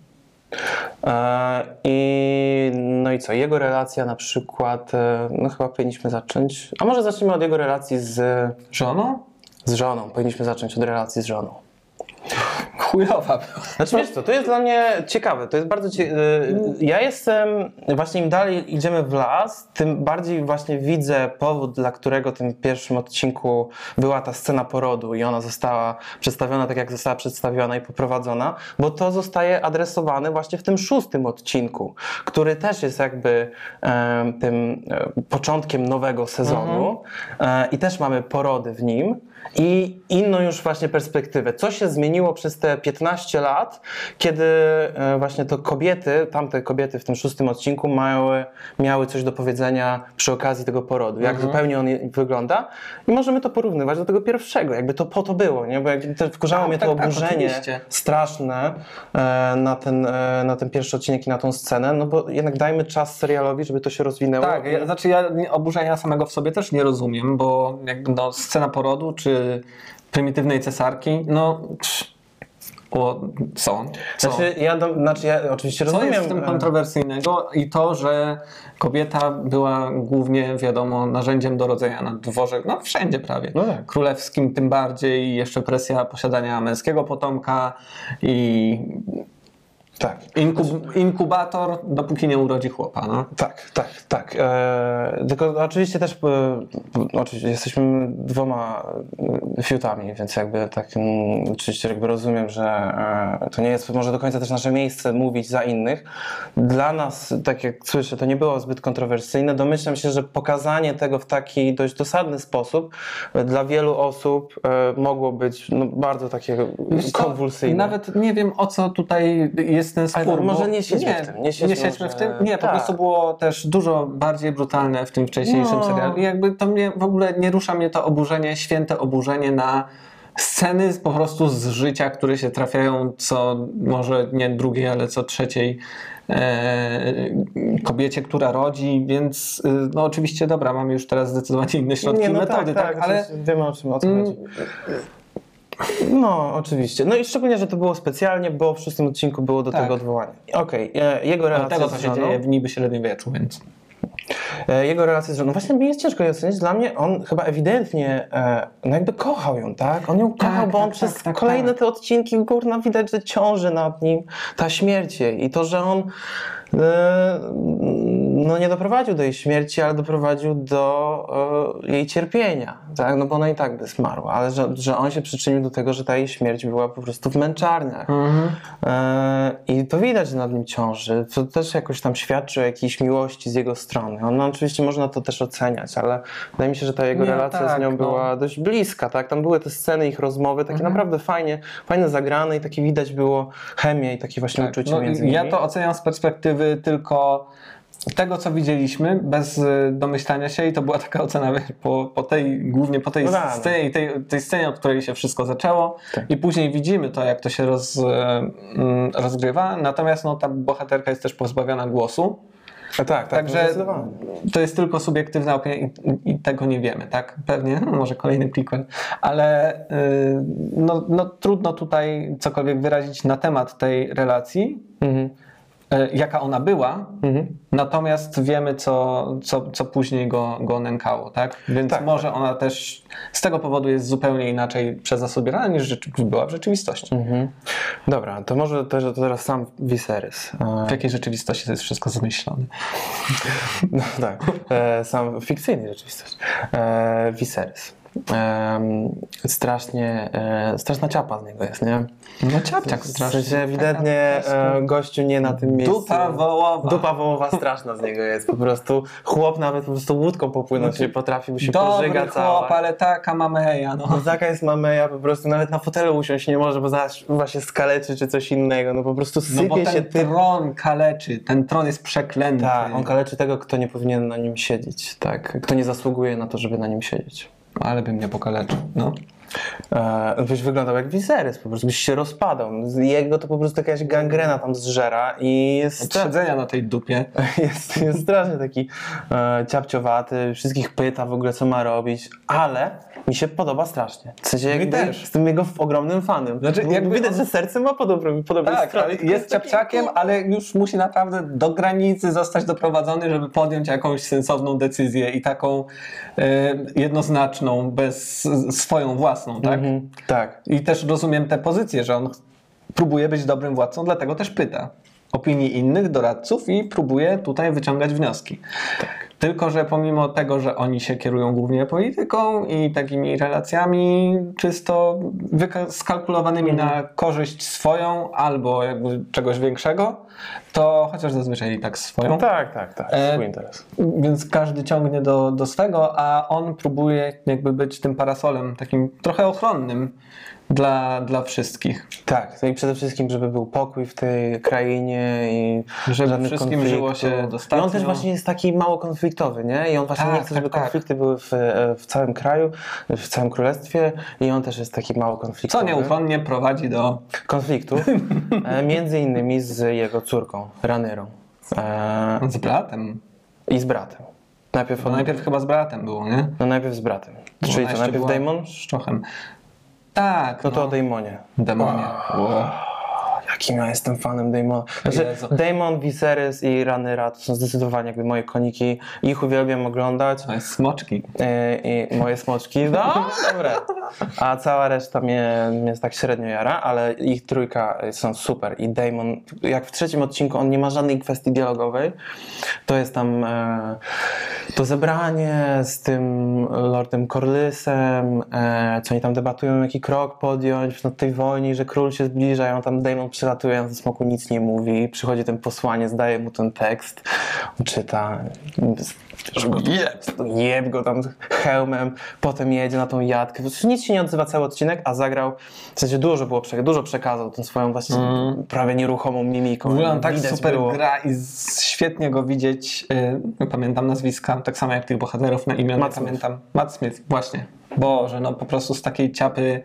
E, I no i co? Jego relacja na przykład, e, no chyba powinniśmy zacząć. A może zacznijmy od jego relacji z, Żoną? z żoną. Powinniśmy zacząć od relacji z żoną. Chujowa była. Znaczy wiesz co, to jest dla mnie ciekawe, to jest bardzo cie... y, Ja jestem, właśnie im dalej idziemy w las, tym bardziej właśnie widzę powód, dla którego w tym pierwszym odcinku była ta scena porodu i ona została przedstawiona tak, jak została przedstawiona i poprowadzona, bo to zostaje adresowane właśnie w tym szóstym odcinku, który też jest jakby tym e, początkiem nowego sezonu e, i też mamy porody w nim i inną już właśnie perspektywę. Co się zmieniło przez te 15 lat, kiedy e, właśnie to kobiety, tamte kobiety w tym szóstym odcinku miały, miały coś do powiedzenia przy okazji tego porodu, jak zupełnie on wygląda i możemy to porównywać do tego pierwszego, jakby to po to było, nie? bo jakby wkurzało Tak, mnie tak, to tak, oburzenie oczywiście. straszne e, na, ten, e, na ten pierwszy odcinek i na tą scenę, no bo jednak dajmy czas serialowi, żeby to się rozwinęło. Tak, ja, znaczy ja oburzenia samego w sobie też nie rozumiem, bo jakby no, scena porodu czy prymitywnej cesarki, no psz, o, co? co? Znaczy, ja, do, znaczy ja oczywiście Co rozumiem. jest w tym e, kontrowersyjnego i to, że kobieta była głównie, wiadomo, narzędziem do rodzenia na dworze, no wszędzie prawie. No tak. Królewskim tym bardziej, jeszcze presja posiadania męskiego potomka i Tak. inkub, inkubator, dopóki nie urodzi chłopa. No. Tak, tak, tak. E, tylko oczywiście też e, oczywiście jesteśmy dwoma e, fiutami, więc jakby tak mm, oczywiście jakby rozumiem, że e, to nie jest może do końca też nasze miejsce mówić za innych. Dla nas, tak jak słyszę, to nie było zbyt kontrowersyjne. Domyślam się, że pokazanie tego w taki dość dosadny sposób e, dla wielu osób e, mogło być no, bardzo takie Wiesz co, konwulsyjne. Nawet nie wiem o co tutaj jest ten spór. Ale może nie siedźmy w tym, nie siedźmy siedźmy w tym. Nie, po tak. prostu było też dużo bardziej brutalne w tym wcześniejszym No. serialu. I jakby to mnie w ogóle nie rusza mnie to oburzenie, święte oburzenie na sceny po prostu z życia, które się trafiają co może nie drugiej, ale co trzeciej e, kobiecie, która rodzi, więc y, no oczywiście dobra, mamy już teraz zdecydowanie inne środki Nie, i no metody, tak, ale oczywiście Wiemy o czym o co Mm, chodzi. No, oczywiście. No i szczególnie, że to było specjalnie, bo w szóstym odcinku było do Tak. tego odwołanie. Okej, e, jego relacja tego, co się żoną, dzieje w niby średniowieczu, więc... e, jego relacja z żoną, właśnie mi jest ciężko jej ocenić, dla mnie on chyba ewidentnie, e, no jakby kochał ją, tak? On ją kochał, bo on tak, przez tak, tak, kolejne tak. te odcinki, górna widać, że ciąży nad nim ta śmierć jej i to, że on no nie doprowadził do jej śmierci, ale doprowadził do e, jej cierpienia, tak? No bo ona i tak by zmarła, ale że, że on się przyczynił do tego, że ta jej śmierć była po prostu w męczarniach. E, I to widać, że nad nim ciąży. To też jakoś tam świadczy o jakiejś miłości z jego strony. On, no, oczywiście można to też oceniać, ale wydaje mi się, że ta jego Nie, relacja tak, z nią no. była dość bliska, tak? Tam były te sceny ich rozmowy, takie Mhm. naprawdę fajnie, fajne zagrane i takie widać było chemię i takie właśnie uczucie no, między nimi. ja to oceniam z perspektywy tylko tego, co widzieliśmy, bez y, domyślania się i to była taka ocena po, po tej, głównie po tej No tak. scenie, tej, tej scenie, od której się wszystko zaczęło Tak. i później widzimy to, jak to się roz, y, mm, rozgrywa, natomiast no, ta bohaterka jest też pozbawiona głosu A tak, tak, Także to jest tylko subiektywna opinia i, i tego nie wiemy, tak? Pewnie, no, (laughs) może kolejny prequel, ale y, no, no, trudno tutaj cokolwiek wyrazić na temat tej relacji, Mhm. Y, jaka ona była, Mhm. natomiast wiemy, co, co, co później go, go nękało, tak? Więc Tak, może ona też z tego powodu jest zupełnie inaczej przez nas odbierana niż była w rzeczywistości. Mhm. Dobra, to może też to teraz sam Viserys. E, W jakiej rzeczywistości to jest wszystko zmyślone? (laughs) No tak, e, sam fikcyjny rzeczywistość. E, Viserys. Strasznie, e, straszna ciapa z niego jest, nie? No ciapciak W strasznie. sensie ewidentnie e, gościu nie na tym miejscu. Dupa wołowa. Dupa wołowa straszna z niego jest. Po prostu chłop nawet po prostu łódką popłynąć nie potrafi, bo się Dobry pożyga chłop, cała. ale taka mameja, no. No taka jest mameja, po prostu nawet na fotelu usiąść nie może, bo zaraz się skaleczy czy coś innego. No po prostu No sypie bo ten się typ. tron kaleczy, ten tron jest przeklęty. Tak, on kaleczy tego, kto nie powinien na nim siedzieć, tak. Kto nie zasługuje na to, żeby na nim siedzieć. Ale by mnie pokaleczył, no. E, byś wyglądał jak Viserys, po prostu byś się rozpadał. Jego to po prostu jakaś gangrena tam zżera i jest, Od siedzenia na tej dupie. (laughs) jest, jest strasznie taki e, ciapciowaty, wszystkich pyta w ogóle co ma robić, ale mi się podoba strasznie. W sensie jakby też. jestem jego ogromnym fanem. Znaczy, Bo jakby Widać, on- że serce ma po dobrej, po dobrej Tak, stronie. jest ciapciakiem, ale już musi naprawdę do granicy zostać doprowadzony, żeby podjąć jakąś sensowną decyzję i taką e, jednoznaczną, bez swoją własną, tak? Mhm, tak. I też rozumiem tę pozycję, że on próbuje być dobrym władcą, dlatego też pyta opinii innych doradców i próbuje tutaj wyciągać wnioski. Tylko, że pomimo tego, że oni się kierują głównie polityką i takimi relacjami czysto skalkulowanymi na korzyść swoją albo jakby czegoś większego, to chociaż zazwyczaj i tak swoją. No tak, tak, tak. E, Swój interes. Więc każdy ciągnie do, do swego, a on próbuje jakby być tym parasolem, takim trochę ochronnym dla, dla wszystkich. Tak, no i przede wszystkim, żeby był pokój w tej krainie i Żeby wszystkim konfliktów. żyło się I on dostatnio. też właśnie jest taki mało konfliktowy, nie? I on właśnie Tak, nie chce, tak, żeby tak. konflikty były w, w całym kraju, w całym królestwie i on też jest taki mało Co konfliktowy. nieuchronnie prowadzi do. Konfliktów, (laughs) e, między innymi z jego córką, Ranyrą. E, z bratem. I z bratem. Najpierw, Bo on, najpierw chyba z bratem było, nie? no najpierw z bratem. Czyli to najpierw była Daemon? Szczochem. Tak, No to o Daemonie. demonie. Wow. Jakim ja jestem fanem Daemona. Znaczy, Jezu. Daemon, Viserys i Rhaenyra to są zdecydowanie jakby moje koniki. Ich uwielbiam oglądać. To jest smoczki. E, I moje smoczki, no dobre. A cała reszta mnie, mnie tak średnio jara, ale ich trójka są super. I Damon, jak w trzecim odcinku, on nie ma żadnej kwestii dialogowej. To jest tam e, to zebranie z tym Lordem Corlysem, e, co oni tam debatują, jaki krok podjąć na tej wojnie, że król się zbliża, i on tam Damon przylatuje, ze smoku nic nie mówi, przychodzi ten posłaniec, daje mu ten tekst, czyta, że go jeb, jeb go tam hełmem, potem jedzie na tą jadkę, nic się nie odzywa cały odcinek, a zagrał, w sensie dużo było, dużo przekazał tą swoją właśnie prawie nieruchomą mimiką. W ogóle on tak Widać super było. gra i świetnie go widzieć. Yy, pamiętam nazwiska, tak samo jak tych bohaterów na imię. Matt pamiętam. Matt Smith, właśnie. Boże, no po prostu z takiej ciapy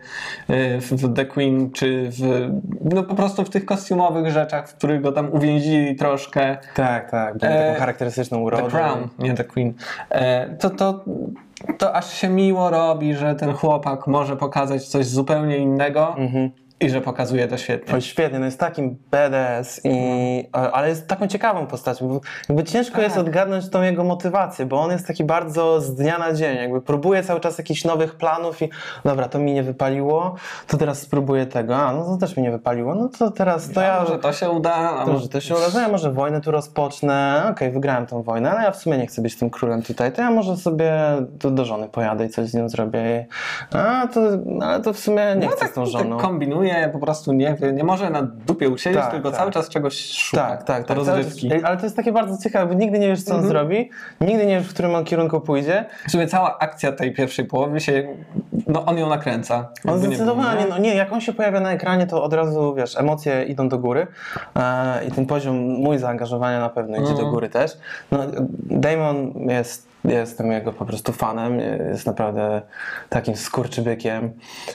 yy, w, w The Queen, czy w, no po prostu w tych kostiumowych rzeczach, w których go tam uwięzili troszkę. Tak, tak, miał E, taką charakterystyczną urodę. The Crown, nie The Queen. E, to, to, to aż się miło robi, że ten chłopak może pokazać coś zupełnie innego Mhm. I że pokazuje to świetnie. Oj, świetnie, no jest takim badass, i, ale jest taką ciekawą postacią. Bo jakby ciężko jest odgadnąć tą jego motywację, bo on jest taki bardzo z dnia na dzień. Jakby próbuje cały czas jakichś nowych planów i dobra, to mi nie wypaliło, to teraz spróbuję tego. A, no to też mi nie wypaliło, no to teraz to ja. Może to się uda, To, może że to się uda, ja może wojnę tu rozpocznę. Okej, wygrałem tą wojnę, ale ja w sumie nie chcę być tym królem tutaj. To ja może sobie tu do żony pojadę i coś z nią zrobię. A, to, ale to w sumie nie chcę z tą żoną. tak po prostu nie wie, nie może na dupie usiedzieć, Tak, tylko tak. cały czas czegoś szuka. Tak, tak, tak. Cały Rozrywki. czas- Ale to jest takie bardzo ciekawe, bo nigdy nie wiesz, co on Mhm. zrobi, nigdy nie wiesz, w którym on kierunku pójdzie. W sumie cała akcja tej pierwszej połowy się, no on ją nakręca. On nie zdecydowanie, było, no nie, jak on się pojawia na ekranie, to od razu, wiesz, emocje idą do góry e, i ten poziom mój zaangażowania na pewno idzie Mhm. do góry też. No, Damon jest, jestem jego po prostu fanem, jest naprawdę takim skurczybykiem.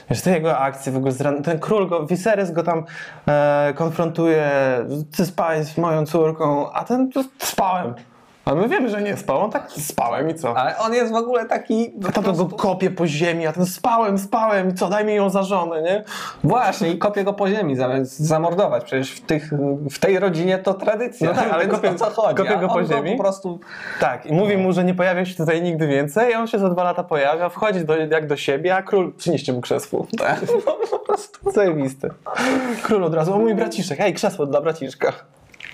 Wiesz, te jego akcje w ogóle, z ran- ten król, go, Viserys go tam e, konfrontuje, ty spałeś z moją córką, a ten, spałem. A my wiemy, że nie spał, on tak spałem i co? Ale on jest w ogóle taki... A to go kopie po ziemi, a ten spałem, spałem i co, daj mi ją za żonę, nie? Właśnie, i kopie go po ziemi zamiast zamordować. Przecież w, tych, w tej rodzinie to tradycja. No tak, ale kopie- o co chodzi? kopie go po ziemi? po prostu... Tak, i mówi mu, że nie pojawia się tutaj nigdy więcej i on się za dwa lata pojawia, wchodzi do, jak do siebie, a król przynieście mu krzesło. (laughs) Tak, po prostu zajebiste. Król od razu, o mój braciszek, hej, krzesło dla braciszka.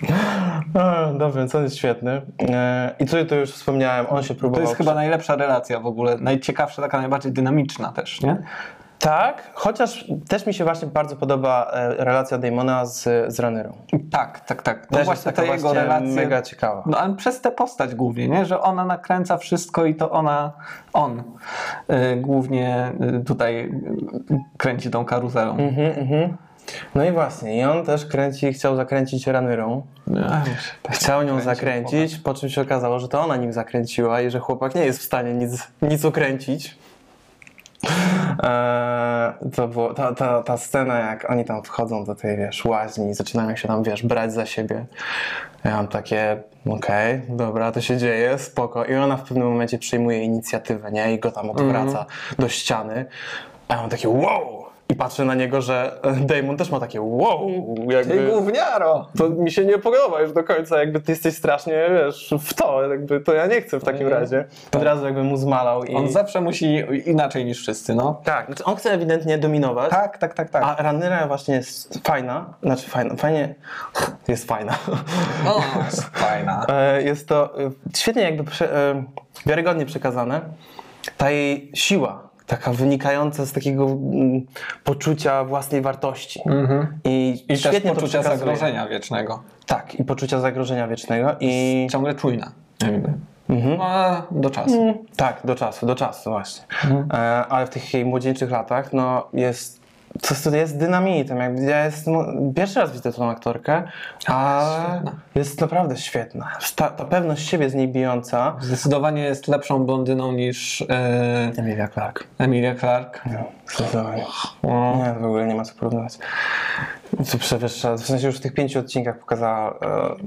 (laughs) Dobrze, co jest świetny. E, I tutaj to już wspomniałem, on się To próbował... jest chyba najlepsza relacja w ogóle. Najciekawsza, taka najbardziej dynamiczna też, nie? Tak, chociaż też mi się właśnie bardzo podoba e, relacja Damona z, z Ranyrą. Tak, tak, tak. No Też właśnie te jego relacje... mega ciekawa. No ale przez tę postać głównie, nie? Że ona nakręca wszystko i to ona, on y, głównie tutaj kręci tą karuzelą. Mhm, mhm. No i właśnie, i on też kręci, chciał zakręcić Ranyrą. Chciał nią Kręcił zakręcić, po czym się okazało, że to ona nim zakręciła i że chłopak nie jest w stanie nic, nic ukręcić. Eee, to było, ta, ta, ta scena, jak oni tam wchodzą do tej, wiesz, łaźni i zaczynają się tam, wiesz, brać za siebie. Ja mam takie, okej, dobra, to się dzieje, spoko. I ona w pewnym momencie przejmuje inicjatywę, nie? I go tam odwraca do ściany. A ja mam takie, wow! Patrzę na niego, że Damon też ma takie, wow! Ty Jakby, gówniaro! to mi się nie podoba już do końca, jakby ty jesteś strasznie, wiesz, w to, jakby to ja nie chcę w takim Nie. razie. Od razu jakby mu zmalał i... On zawsze musi inaczej niż wszyscy, no. Tak, znaczy on chce ewidentnie dominować, Tak, tak, tak, tak. a Ranyra właśnie jest fajna, znaczy fajna, fajnie, jest fajna. O, fajna. (laughs) E, jest to e, świetnie jakby prze, e, wiarygodnie przekazane. Ta jej siła, taka wynikająca z takiego mm, poczucia własnej wartości. Mhm. I, I też poczucia zagrożenia wiecznego. Tak, i poczucia zagrożenia wiecznego i... Ciągle czujna. Jakby. Mhm. No, do czasu. Tak, do czasu, do czasu właśnie. Mhm. E, ale w tych jej młodzieńczych latach, no jest, to, to jest dynamitem. Jakby ja jest, no, pierwszy raz widzę tą aktorkę, a świetna. jest naprawdę świetna. Ta, ta pewność siebie z niej bijąca. Zdecydowanie jest lepszą blondyną niż e, Emilia Clarke. Emilia Clarke. No, zdecydowanie. Nie, w ogóle nie ma co porównywać. To przewyższa, w sensie już w tych pięciu odcinkach pokazała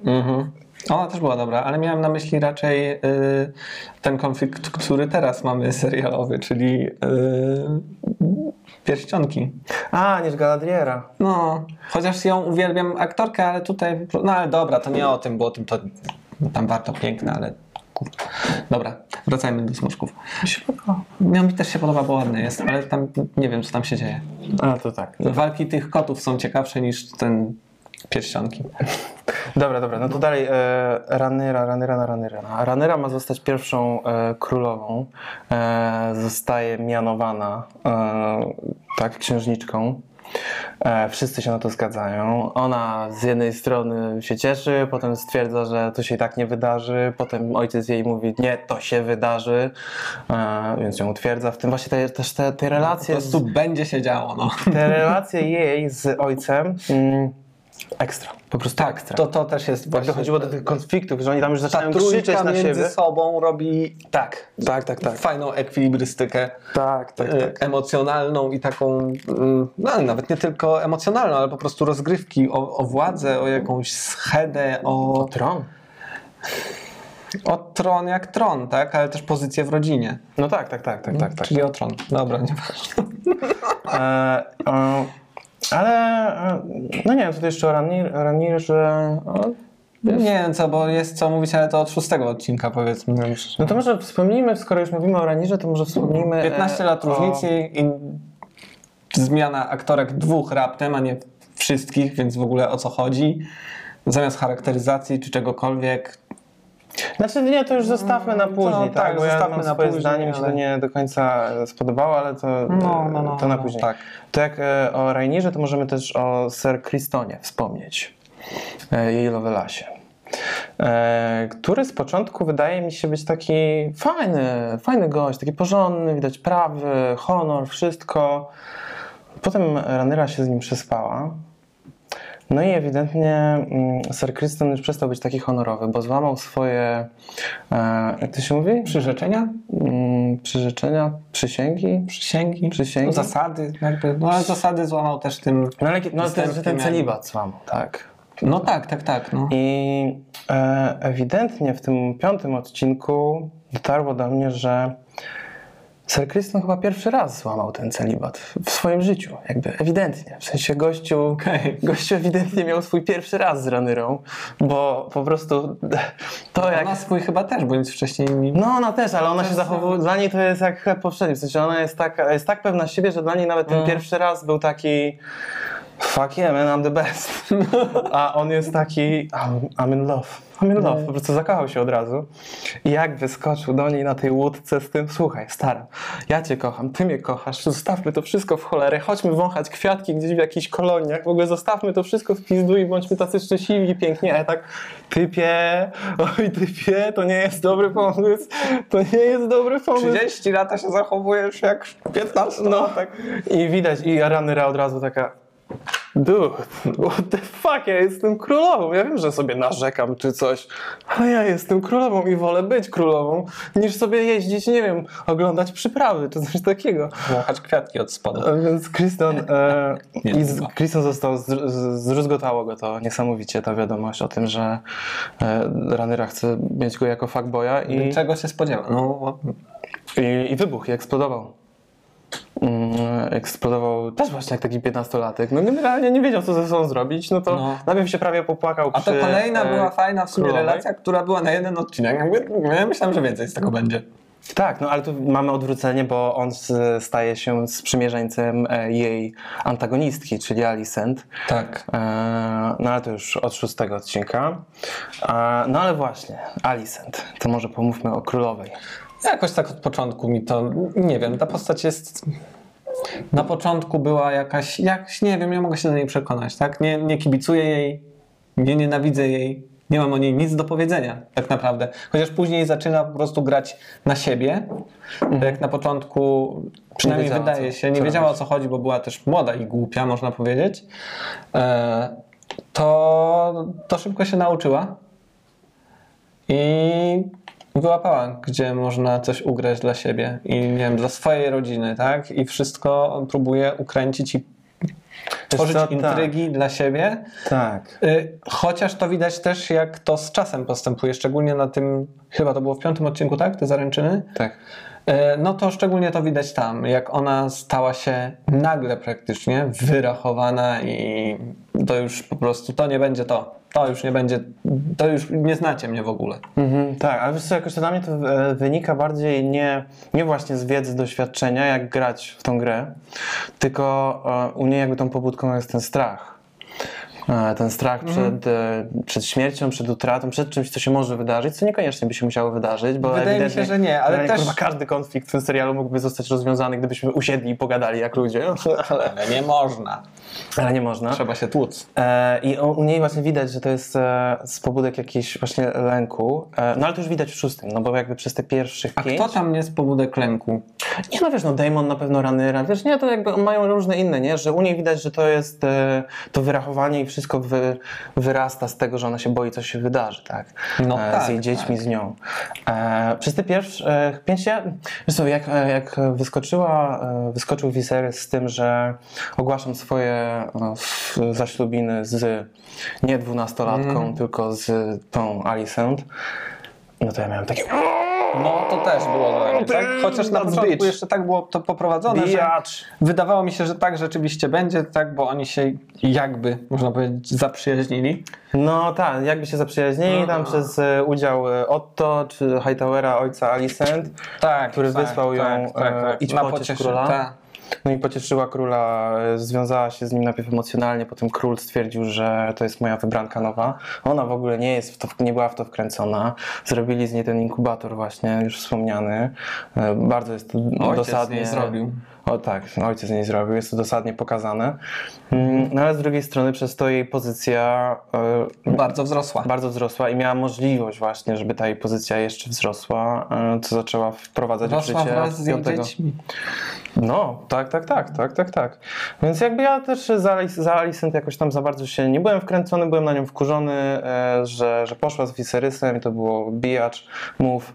e, Mhm. Ona też była dobra, ale miałem na myśli raczej y, ten konflikt, który teraz mamy serialowy, czyli y, pierścionki. A, niż Galadriera. No, chociaż ją uwielbiam aktorkę, ale tutaj, no ale dobra, to nie o tym, bo o tym to tam warto piękne, ale dobra, wracajmy do smoczków. Mi się podoba. No, mi też się podoba, bo ładny jest, ale tam nie wiem, co tam się dzieje. A, to tak. Walki tych kotów są ciekawsze niż ten pierścionki. Dobra, dobra, no to dalej e, Ranyra, Ranyra na Ranyra. Ranyra ma zostać pierwszą e, królową. E, zostaje mianowana e, tak, księżniczką. E, wszyscy się na to zgadzają. Ona z jednej strony się cieszy, potem stwierdza, że to się i tak nie wydarzy. Potem ojciec jej mówi, nie, to się wydarzy, e, więc ją utwierdza w tym. Właśnie te, też te, te Po relacje prostu będzie się działo, no. te relacje jej z ojcem mm, ekstra, po prostu ekstra. To, to też jest Jak właśnie... dochodziło do tych konfliktów, że oni tam już zaczynają krzyczeć na między siebie. sobą robi Tak, tak, tak, tak. fajną ekwilibrystykę Tak, tak, e, tak. emocjonalną i taką, mm, no nawet nie tylko emocjonalną, ale po prostu rozgrywki o, o władzę, o jakąś schedę, o, Tron. o tron jak tron, tak? Ale też pozycję w rodzinie. No tak, tak, tak, tak, tak. tak. Czyli o tron. Dobra, nie E, e, ale, e, no nie wiem, tutaj jeszcze o Ranir, że... Nie wiem co, bo jest co mówić, ale to od szóstego odcinka powiedzmy. no to może wspomnijmy, skoro już mówimy o Ranirze, to może wspomnijmy... e, 15 lat o- różnicy i zmiana aktorek dwóch raptem, a nie wszystkich, więc w ogóle o co chodzi. Zamiast charakteryzacji czy czegokolwiek, Znaczy nie, to już zostawmy na później, No, tak, tak, bo ja mam na swoje później, zdanie, mi się to ale- nie do końca spodobało, ale to, No, no, no, to na no, później. tak. To jak e, o Rainirze, to możemy też o Sir Christonie wspomnieć, e, jej Lovelasie. E, który z początku wydaje mi się być taki fajny, fajny gość, taki porządny, widać prawy, honor, wszystko. Potem Ranyra się z nim przespała. No i ewidentnie mm, Sir Kryston już przestał być taki honorowy, bo złamał swoje, e, jak to się mówi? przyrzeczenia, Mm, przyrzeczenia, przysięgi? przysięgi, Przysięgi? no, zasady, jakby, no ale zasady złamał też tym. No ale no, ten, ten celibat złamał, tak. No tak, tak, tak. No. I e, ewidentnie w tym piątym odcinku dotarło do mnie, że Sir Kristen chyba pierwszy raz złamał ten celibat w swoim życiu, jakby ewidentnie. W sensie gościu, Okej. (laughs) gościu ewidentnie miał swój pierwszy raz z Ranyrą, bo po prostu (laughs) to jak... Ona swój chyba też, bo nic wcześniej nie... No ona też, ale ona się zachowuje, dla niej to jest jak chleb powszedni, w sensie ona jest tak, jest tak pewna siebie, że dla niej nawet ten Mm. pierwszy raz był taki fuck yeah man, I'm the best. A on jest taki I'm, I'm in love, I'm in love, po prostu zakochał się od razu. I jak wyskoczył do niej na tej łódce z tym, słuchaj stara, ja cię kocham, ty mnie kochasz, zostawmy to wszystko w cholerę, chodźmy wąchać kwiatki gdzieś w jakichś koloniach, w ogóle zostawmy to wszystko w pizdu i bądźmy tacy szczęśliwi i piękni, a ja tak typie, oj typie, to nie jest dobry pomysł, to nie jest dobry pomysł. 30 lata się zachowujesz jak 15 No, tak. I widać, i Ranyra od razu taka Dude, what the fuck, ja jestem królową. Ja wiem, że sobie narzekam czy coś, ale ja jestem królową i wolę być królową, niż sobie jeździć, nie wiem, oglądać przyprawy czy coś takiego. Wąchać kwiatki od spodu. E, Więc Kristen, e, i z, został, zdr- z- zdruzgotało go to niesamowicie, ta wiadomość o tym, że e, Ranyra chce mieć go jako fuckboya i, Czego się spodziewa? No, i, i wybuchł, i eksplodował. Mm, eksplodował też właśnie jak taki 15-latek. No generalnie nie wiedział, co ze sobą zrobić. No to No. najpierw się prawie popłakał a to przy, kolejna e, była fajna w sumie królowej. relacja, która była na jeden odcinek. Ja myślałem, że więcej z tego będzie. Tak, no ale tu mamy odwrócenie, bo on staje się sprzymierzeńcem e, jej antagonistki, czyli Alicent. Tak. E, No ale to już od szóstego odcinka. No ale właśnie, Alicent. To może pomówmy o królowej. Jakoś tak od początku mi to, nie wiem, ta postać jest... Na początku była jakaś, jakaś, nie wiem, nie mogę się do niej przekonać, tak? Nie, nie kibicuję jej, nie nienawidzę jej, nie mam o niej nic do powiedzenia, tak naprawdę. Chociaż później zaczyna po prostu grać na siebie, to jak na początku, przynajmniej wydaje co- się, nie co wiedziała o co chodzi, bo była też młoda i głupia, można powiedzieć, e, to, to szybko się nauczyła i wyłapała, gdzie można coś ugrać dla siebie i nie wiem, dla swojej rodziny, tak? I wszystko próbuje ukręcić i tworzyć tak. intrygi dla siebie. Tak. Y, Chociaż to widać też, jak to z czasem postępuje, szczególnie na tym, chyba to było w piątym odcinku, tak? Te zaręczyny. Tak. E, No to szczególnie to widać tam, jak ona stała się nagle praktycznie wyrachowana i to już po prostu, to nie będzie to. To już nie będzie, to już nie znacie mnie w ogóle. Mhm, tak, ale wiesz co, jakoś to dla mnie to e, wynika bardziej nie, nie właśnie z wiedzy, doświadczenia, jak grać w tą grę, tylko e, u niej jakby tą pobudką jest ten strach. E, Ten strach Mhm. przed, e, przed śmiercią, przed utratą, przed czymś, co się może wydarzyć, co niekoniecznie by się musiało wydarzyć, bo Wydaje mi się, że nie, ale też- Kurwa, każdy konflikt w tym serialu mógłby zostać rozwiązany, gdybyśmy usiedli i pogadali jak ludzie, (laughs) ale, Ale nie można. ale nie można. Trzeba się tłuc. E, I u, niej właśnie widać, że to jest e, z pobudek jakiejś właśnie lęku. E, no ale to już widać w szóstym, no bo jakby przez te pierwszych A pięć... kto tam nie z pobudek lęku? Nie no wiesz, no Damon na pewno Ranyra, wiesz, nie, to jakby mają różne inne, nie? Że u niej widać, że to jest e, to wyrachowanie i wszystko wy, wyrasta z tego, że ona się boi, co się wydarzy, tak? No e, tak, z jej dziećmi, z nią. E, przez te pierwsze pięć, co, jak, e, jak wyskoczyła, e, wyskoczył Viserys z tym, że ogłaszam swoje zaślubiny z nie dwunastolatką, Mhm. tylko z tą Alicent, no to ja miałem takie... No to też było dla mnie, tak? Chociaż na początku bitch. jeszcze tak było to poprowadzone, że Bijacz! wydawało mi się, że tak rzeczywiście będzie, tak, bo oni się jakby, można powiedzieć, zaprzyjaźnili. No tak, jakby się zaprzyjaźnili tam przez e, udział e, Otto czy Hightowera, ojca Alicent, Tak, który tak, wysłał ją, tak, tak, e, tak. idź Na pociesz króla. tak. No i pocieszyła króla, e, związała się z nim najpierw emocjonalnie, potem król stwierdził, że to jest moja wybranka nowa. Ona w ogóle nie jest w to, nie była w to wkręcona. Zrobili z niej ten inkubator właśnie, już wspomniany. E, Bardzo jest to Ojciec dosadnie. nie zrobił. O tak, ojciec nie zrobił, jest to dosadnie pokazane. Mm, No ale z drugiej strony przez to jej pozycja e, Bardzo wzrosła. bardzo wzrosła i miała możliwość właśnie, żeby ta jej pozycja jeszcze wzrosła, e, co zaczęła wprowadzać w życie wraz z jej dziećmi. No, tak, tak, tak, tak, tak, tak. Więc jakby ja też za, za Alicent jakoś tam za bardzo się nie byłem wkręcony, byłem na nią wkurzony, e, że, że poszła z Viserysem i to było bijacz, move.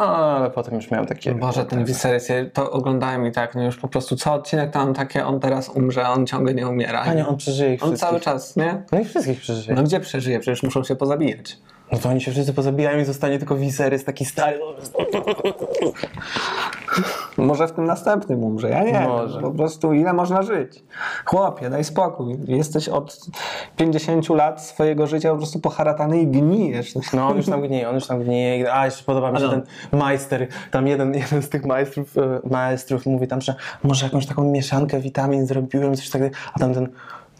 Ale potem już miałem takie... Boże, ten Viserys, ja to oglądałem i tak, no już po prostu co odcinek tam takie, on teraz umrze, on ciągle nie umiera. Panie, on przeżyje ich on wszystkich. cały czas, nie? No i wszystkich przeżyje. No gdzie przeżyje? Przecież muszą się pozabijać. No to oni się wszyscy pozabijają i zostanie tylko Viserys taki stary. Może w tym następnym umrze, ja nie Może. Po prostu ile można żyć? Chłopie, daj spokój. Jesteś od 50 lat swojego życia po prostu poharatany i gnijesz. No on już tam gnije, on już tam gnije. A jeszcze podoba mi się ten majster. Tam jeden, jeden z tych majstrów, e, maestrów mówi tam, że może jakąś taką mieszankę witamin zrobiłem, coś takiego. A tam ten.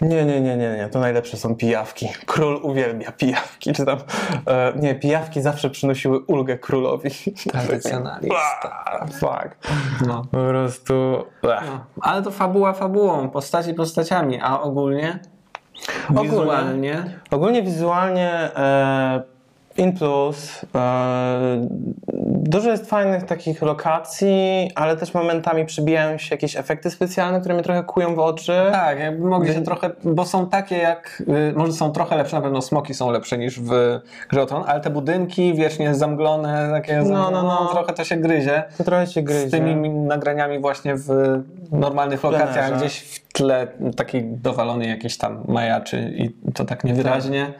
Nie, nie, nie, nie, nie, to najlepsze są pijawki. Król uwielbia pijawki, czy tam. E, nie, pijawki zawsze przynosiły ulgę królowi. (laughs) Tradycjonalista. Fuck. (laughs) No. Po prostu. No. Ale to fabuła fabułą, postaci postaciami, a ogólnie? Ogólnie. Wizualnie? Ogólnie wizualnie e, in plus e, dużo jest fajnych takich lokacji, ale też momentami przybijają się jakieś efekty specjalne, które mnie trochę kują w oczy. Tak, jakby mogli się trochę, bo są takie jak, y, może są trochę lepsze, na pewno smoki są lepsze niż w Grze Tron, ale te budynki wiecznie zamglone, takie, No, no, no. trochę to się gryzie. To trochę się gryzie. Z tymi nagraniami właśnie w normalnych lokacjach, plenerze. gdzieś w tle taki dowalony jakiś tam majaczy i to tak niewyraźnie.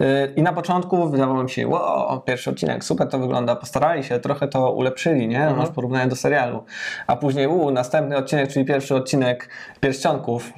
Y, I na początku wydawało mi się, wow, pierwszy odcinek, super to wygląda, postarali się, trochę to ulepszyli, nie? Masz porównanie do serialu. A później, u, następny odcinek, czyli pierwszy odcinek Pierścionków.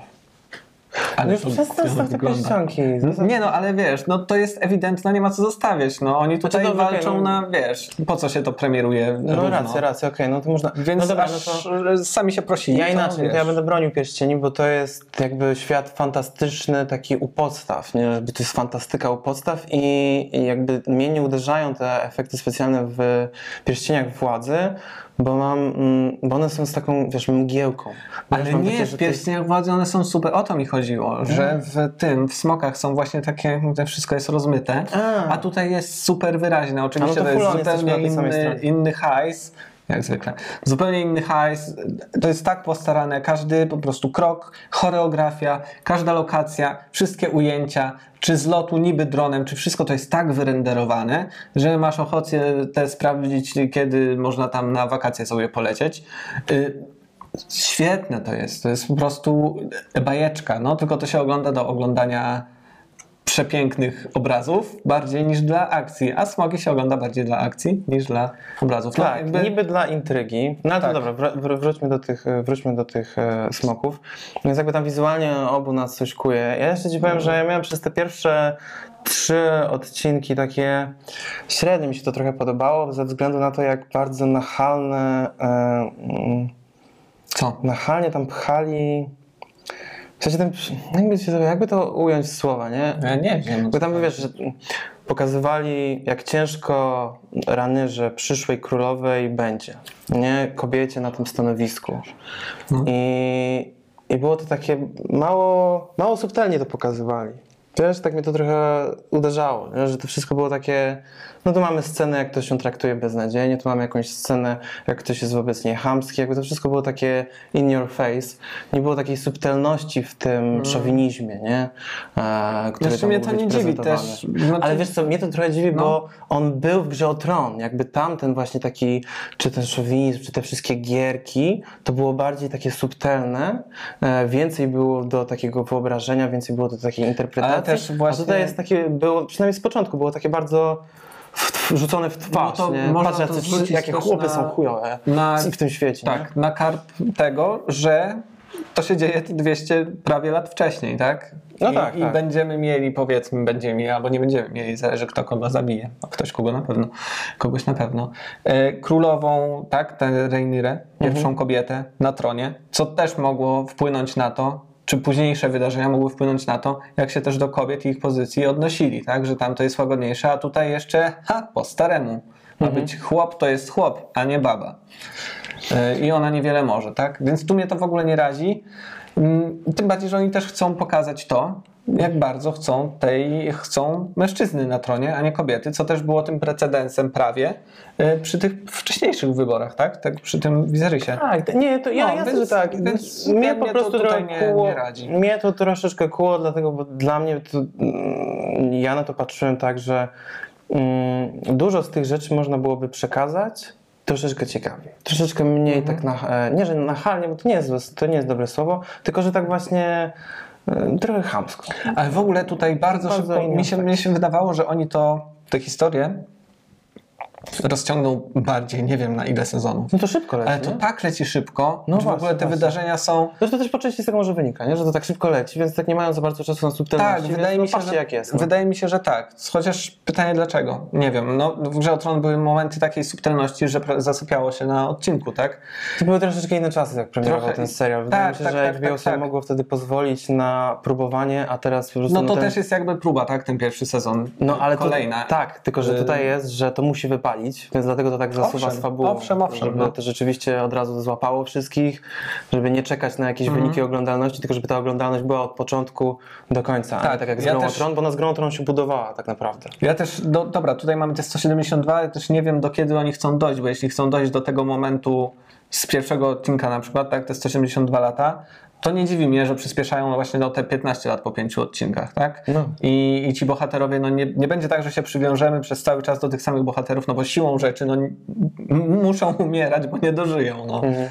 Ale Już to przestań chujowo staw te pierścionki. Nie no, ale wiesz, no to jest ewidentne, nie ma co zostawiać. No oni tutaj dobrze, okej, walczą no. na, wiesz, po co się to premieruje No równo. racja, racja, okej, no to można. Więc no dobra, no to... sami się prosili. Ja to inaczej, wiesz. to ja będę bronił pierścieni, bo to jest jakby świat fantastyczny, taki u podstaw, nie? Jakby to jest fantastyka u podstaw i, i jakby mnie nie uderzają te efekty specjalne w pierścieniach władzy, bo mam, mm, bo one są z taką, wiesz, mgiełką. Ale nie, takie, w pierścieniach władzy one są super, o to mi chodziło, że w tym, w smokach są właśnie takie, to wszystko jest rozmyte, A. a tutaj jest super wyraźne, oczywiście no to to jest zupełnie inny, inny hajs, jak zwykle, zupełnie inny hajs, to jest tak postarane, każdy po prostu krok, choreografia, każda lokacja, wszystkie ujęcia, czy z lotu niby dronem, czy wszystko to jest tak wyrenderowane, że masz ochotę te sprawdzić, kiedy można tam na wakacje sobie polecieć. Y, Świetne to jest, to jest po prostu bajeczka, no. Tylko to się ogląda do oglądania przepięknych obrazów bardziej niż dla akcji, a smogi się ogląda bardziej dla akcji niż dla obrazów. No, Tak, jakby- niby dla intrygi. No Tak. to dobra, wr- wr- wróćmy do tych, e, wróćmy do tych e, smoków. Więc jakby tam wizualnie obu nas coś kuje. Ja jeszcze ci powiem, że ja miałem przez te pierwsze trzy odcinki takie średnio mi się to trochę podobało, ze względu na to, jak bardzo nachalne, e, mm, Co? nachalnie tam pchali. W sensie ten, jakby, się jakby to ująć w słowa, nie? Ja nie wiem. Bo tam wiesz, że pokazywali jak ciężko ranyrze przyszłej królowej będzie, nie? Kobiecie na tym stanowisku. I, I było to takie mało, mało subtelnie to pokazywali. Wiesz, tak mnie to trochę uderzało, nie? że to wszystko było takie, no tu mamy scenę, jak ktoś ją traktuje beznadziejnie, tu mamy jakąś scenę, jak ktoś jest wobec niej chamski, jakby to wszystko było takie in your face. Nie było takiej subtelności w tym szowinizmie, nie? E, który Znaczy mnie to nie dziwi też. No Ale wiesz co, mnie to trochę dziwi, No. bo on był w Grze o Tron, jakby tamten właśnie taki, czy ten szowinizm, czy te wszystkie gierki, to było bardziej takie subtelne, e, więcej było do takiego wyobrażenia, więcej było do takiej interpretacji, Ale też a właśnie- tutaj jest takie, było, przynajmniej z początku, było takie bardzo rzucone w twarz, No nie? Patrz, jacy, jakie chłopy na- są chujowe na- w tym świecie. nie? Tak, na karp tego, że to się dzieje 200 prawie lat wcześniej, tak? No I, tak, I tak. będziemy mieli, powiedzmy, będziemy mieli, albo nie będziemy mieli, zależy kto kogo zabije. A ktoś kogo na pewno, kogoś na pewno. E, królową, tak, tę Rhaenyrę, pierwszą Mhm. kobietę na tronie, co też mogło wpłynąć na to, czy późniejsze wydarzenia mogły wpłynąć na to, jak się też do kobiet i ich pozycji odnosili, tak? Że tam to jest łagodniejsze, a tutaj jeszcze, ha, po staremu. Ma Mhm. być chłop, to jest chłop, a nie baba. E, I ona niewiele może, tak? Więc tu mnie to w ogóle nie razi. Mm, Tym bardziej, że oni też chcą pokazać to, jak bardzo chcą tej, chcą mężczyzny na tronie, a nie kobiety, co też było tym precedensem prawie e, przy tych wcześniejszych wyborach, tak? Tak przy tym Wizerysie. Tak, nie, to ja No, jasne, więc- że tak. więc mnie po to prostu tutaj trochę nie- kuło, nie radzi. Mnie to troszeczkę kuło, dlatego, bo dla mnie to, mm, ja na to patrzyłem tak, że mm, dużo z tych rzeczy można byłoby przekazać troszeczkę ciekawiej. Troszeczkę mniej tak na, e, nie, że nachalnie, bo to nie, jest, to nie jest dobre słowo, tylko że tak właśnie e, trochę chamsko. Ale w ogóle tutaj bardzo, Bardzo szybko, mi się, mi się wydawało, że oni to, tę historię rozciągną bardziej, nie wiem na ile sezonów. No to szybko leci, Ale to nie? tak leci szybko, No że w ogóle właśnie, te właśnie. wydarzenia są... Zresztą też po części z tego może wynika, nie? że to tak szybko leci, więc tak nie mają za bardzo czasu na subtelności. Tak, wydaje no, mi, się, że, jak jest. No. wydaje mi się, że tak. Chociaż pytanie dlaczego? Nie wiem. No, w Grze były momenty takiej subtelności, że zasypiało się na odcinku, tak? To były troszeczkę inne czasy, jak premierował ten serial. Wydaje tak, mi się, tak, że tak, HBO tak, sobie tak. mogło wtedy pozwolić na próbowanie, a teraz po prostu... No to ten... też jest jakby próba, tak? Ten pierwszy sezon. No ale to- Kolejna. tak, tylko że Y- tutaj jest, że to musi wypalić, więc dlatego to tak zasuwa Owszem, z fabułą. owszem, owszem, Żeby no. to rzeczywiście od razu złapało wszystkich, żeby nie czekać na jakieś Mhm. wyniki oglądalności, tylko żeby ta oglądalność była od początku do końca, Tak, tak jak z ja Grą też- Tron, bo ona z Grą Tron się budowała tak naprawdę. Ja też, do, dobra, tutaj mamy te 172, ja też nie wiem do kiedy oni chcą dojść, bo jeśli chcą dojść do tego momentu z pierwszego odcinka na przykład, tak, te 172 lata, to nie dziwi mnie, że przyspieszają właśnie do te 15 lat po pięciu odcinkach, tak? No. I, I ci bohaterowie, no nie, nie będzie tak, że się przywiążemy przez cały czas do tych samych bohaterów, no bo siłą rzeczy, no muszą umierać, bo nie dożyją, no. Mhm.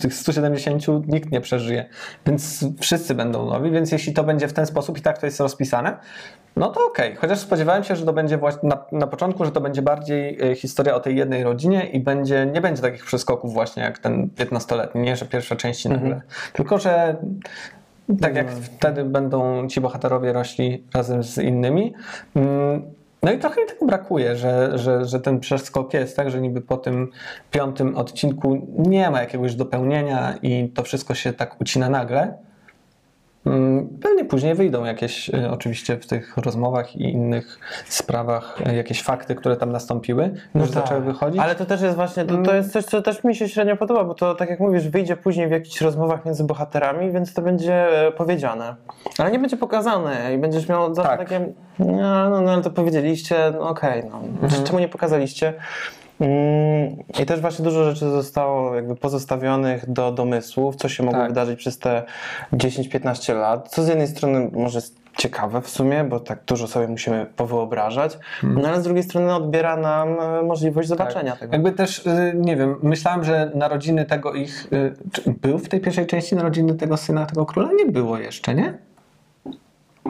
Tych 170 nikt nie przeżyje, więc wszyscy będą nowi, więc jeśli to będzie w ten sposób i tak to jest rozpisane, no to okej. Chociaż spodziewałem się, że to będzie właśnie na, na początku, że to będzie bardziej e, historia o tej jednej rodzinie i będzie, nie będzie takich przeskoków właśnie jak ten 15-letni, nie, że pierwsze części nagle. Tylko, że tak jak wtedy będą ci bohaterowie rośli razem z innymi. No i trochę mi tego brakuje, że, że, że ten przeskok jest, tak, że niby po tym piątym odcinku nie ma jakiegoś dopełnienia i to wszystko się tak ucina nagle. Mm, Pewnie później wyjdą jakieś, e, oczywiście w tych rozmowach i innych sprawach, e, jakieś fakty, które tam nastąpiły, już tak. zaczęły wychodzić. Ale to też jest właśnie, to, to jest coś, co też mi się średnio podoba, bo to tak jak mówisz, wyjdzie później w jakichś rozmowach między bohaterami, więc to będzie e, powiedziane. Ale nie będzie pokazane i będziesz miał zawsze Tak. takie, no, no, no ale to powiedzieliście, no okej, no. Mhm. czemu nie pokazaliście? Mm, I też właśnie dużo rzeczy zostało jakby pozostawionych do domysłów, co się mogło Tak. wydarzyć przez te 10-15 lat, co z jednej strony może jest ciekawe w sumie, bo tak dużo sobie musimy powyobrażać, Mhm. no ale z drugiej strony odbiera nam e, możliwość zobaczenia tego. Jakby też, y, nie wiem, myślałem, że narodziny tego ich. Czy był w tej pierwszej części narodziny tego syna, tego króla? Nie było jeszcze, nie?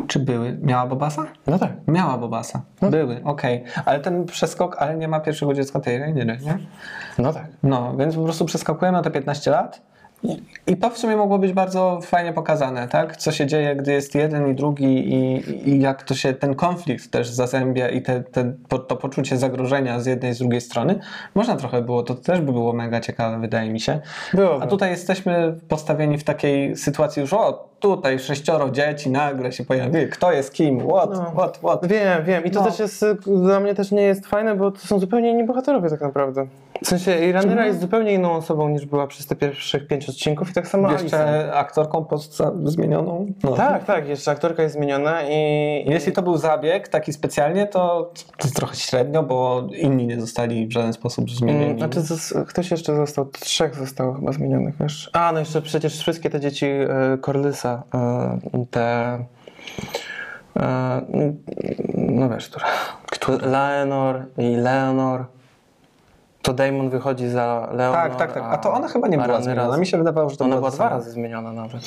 Czy były? Miała Bobasa? No tak. Miała Bobasa. Były, okej. Ale ten przeskok, ale nie ma pierwszego dziecka tej Rainery, nie? No tak. No, więc po prostu przeskakujemy na te 15 lat. I- to w sumie mogło być bardzo fajnie pokazane, tak? Co się dzieje, gdy jest jeden i drugi i, i jak to się ten konflikt też zazębia i te, te, to poczucie zagrożenia z jednej i z drugiej strony. Można trochę było, to też by było mega ciekawe, wydaje mi się. Byłoby. A tutaj jesteśmy postawieni w takiej sytuacji już, o, tutaj sześcioro dzieci nagle się pojawi, kto jest kim, what, No. what, what. Wiem, wiem. I to No. też jest, dla mnie też nie jest fajne, bo to są zupełnie inni bohaterowie tak naprawdę. W sensie Iranera Mhm. jest zupełnie inną osobą niż była przez te pierwszych pięć odcinków i tak samo Alison. Jeszcze aktorką zmienioną. No. Tak, tak, jeszcze aktorka jest zmieniona i... Jeśli to był zabieg taki specjalnie, to, to trochę średnio, bo inni nie zostali w żaden sposób zmienieni. Mm, Znaczy, ktoś jeszcze został, trzech zostało chyba zmienionych, wiesz. A, no jeszcze przecież wszystkie te dzieci e, Corlysa, e, te... E, no wiesz, które... Leonor i Leonor. To Damon wychodzi za Leonor. tak, tak, tak. A to ona chyba nie była zmieniona. raz. Mi się wydawało, że to Ona była dwa razy zmieniona nawet.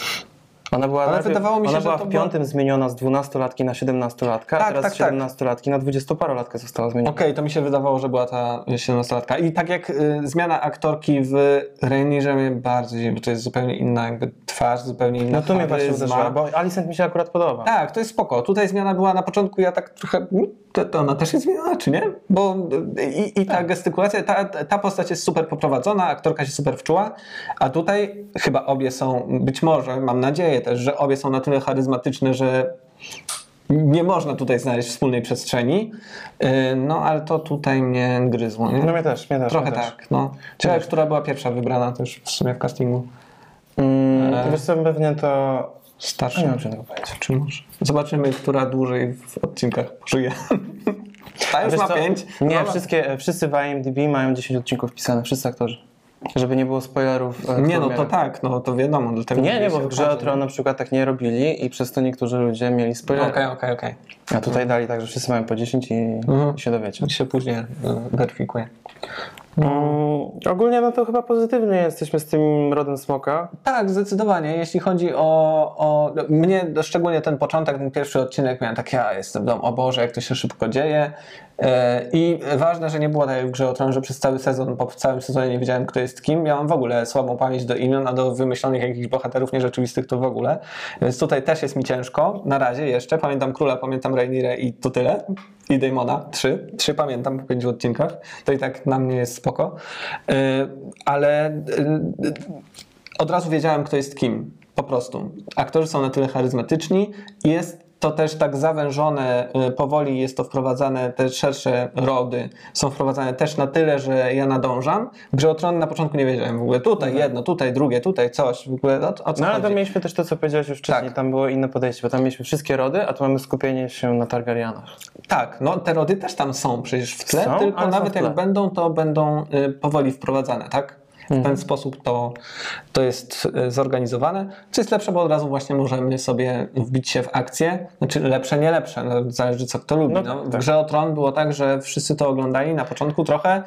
Ona była, Ale najpierw- wydawało mi się, ona że była to w była- piątym zmieniona z 12-latki na 17-latkę, Tak, a teraz tak, z tak. 17-latki na 20-parolatkę została zmieniona. Okej, to mi się wydawało, że była ta 17-latka. I tak jak y, zmiana aktorki w Rainierze mnie bardzo dziwi, bo to jest zupełnie inna jakby twarz, zupełnie inna No tu mnie właśnie uderzyła, bo Alicent mi się akurat podoba. Tak, to jest spoko. Tutaj zmiana była na początku, ja tak trochę, mm, to, to ona też jest zmieniona, czy nie? Bo y, i, i ta Tak. gestykulacja, ta, ta postać jest super poprowadzona, aktorka się super wczuła, a tutaj chyba obie są, być może, mam nadzieję też, że obie są na tyle charyzmatyczne, że nie można tutaj znaleźć wspólnej przestrzeni, Y, no ale to tutaj mnie gryzło, nie? No mnie też, mnie też. Trochę mnie też. tak, no. Ciekawe, która była pierwsza wybrana też w sumie w castingu. Mm, E. Wiesz co, pewnie to... Starsza. Nie mam żadnego pojęcia. Czy może? Zobaczymy, która dłużej w odcinkach pożyje. (laughs) Ta już Wiesz ma co? pięć. Nie, No, wszystkie, wszyscy w IMDb mają 10 odcinków wpisane, wszyscy aktorzy. Żeby nie było spoilerów. e, Nie, no to tak, no to wiadomo. Dlatego Nie, nie, bo w Grze o. Tron na przykład tak nie robili i przez to niektórzy ludzie mieli spoilery. Okej, okej, okej. A tutaj dali tak, że wszyscy mają po 10 i, Mhm. i się dowiecie. To się później e, weryfikuje. Mm, ogólnie no to chyba pozytywnie jesteśmy z tym rodem smoka. Tak, zdecydowanie. Jeśli chodzi o, o mnie, szczególnie ten początek, ten pierwszy odcinek, miałem takie, ja jestem w domu, o Boże, jak to się szybko dzieje. E, I ważne, że nie było tak jak w Grze o Tron, że przez cały sezon, po całym sezonie nie wiedziałem, kto jest kim. Miałem w ogóle słabą pamięć do imion, a do wymyślonych jakichś bohaterów nierzeczywistych to w ogóle. Więc tutaj też jest mi ciężko, na razie jeszcze. Pamiętam Króla, pamiętam Rhaenyrę i to tyle. I Daemona, trzy. Trzy pamiętam po pięciu odcinkach. To i tak na mnie jest spoko. E, ale e, od razu wiedziałem, kto jest kim. Po prostu. Aktorzy są na tyle charyzmatyczni. Jest to też tak zawężone, y, powoli jest to wprowadzane, te szersze rody są wprowadzane też na tyle, że ja nadążam. Grze o Tron na początku nie wiedziałem w ogóle tutaj jedno, tutaj drugie, tutaj coś, w ogóle o, o co No ale chodzi? to mieliśmy też to, co powiedziałeś już wcześniej, Tak. tam było inne podejście, bo tam mieliśmy wszystkie rody, a tu mamy skupienie się na Targaryenach. Tak, no te rody też tam są przecież w tle, Są, tylko nawet w tle. jak będą, to będą y, powoli wprowadzane, tak? W Mhm. ten sposób to, to jest y, zorganizowane. Co jest lepsze, bo od razu właśnie możemy sobie wbić się w akcję. Znaczy lepsze, nie lepsze, no, zależy co kto lubi. No No, tak, w tak. Grze o Tron było tak, że wszyscy to oglądali na początku trochę,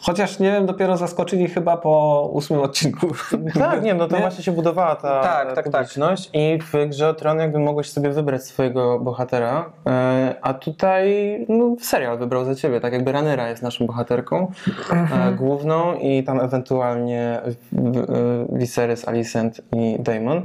chociaż nie wiem, dopiero zaskoczyli chyba po ósmym odcinku. (laughs) Tak, nie, no to Nie? właśnie się budowała ta Tak, ta tak, tak. publiczność i w Grze o Tron jakby mogłeś sobie wybrać swojego bohatera, e, a tutaj no, serial wybrał za ciebie, tak jakby Ranera jest naszą bohaterką Mhm. e, główną i tam ewentualnie w- e, Viserys, Alicent i Daemon,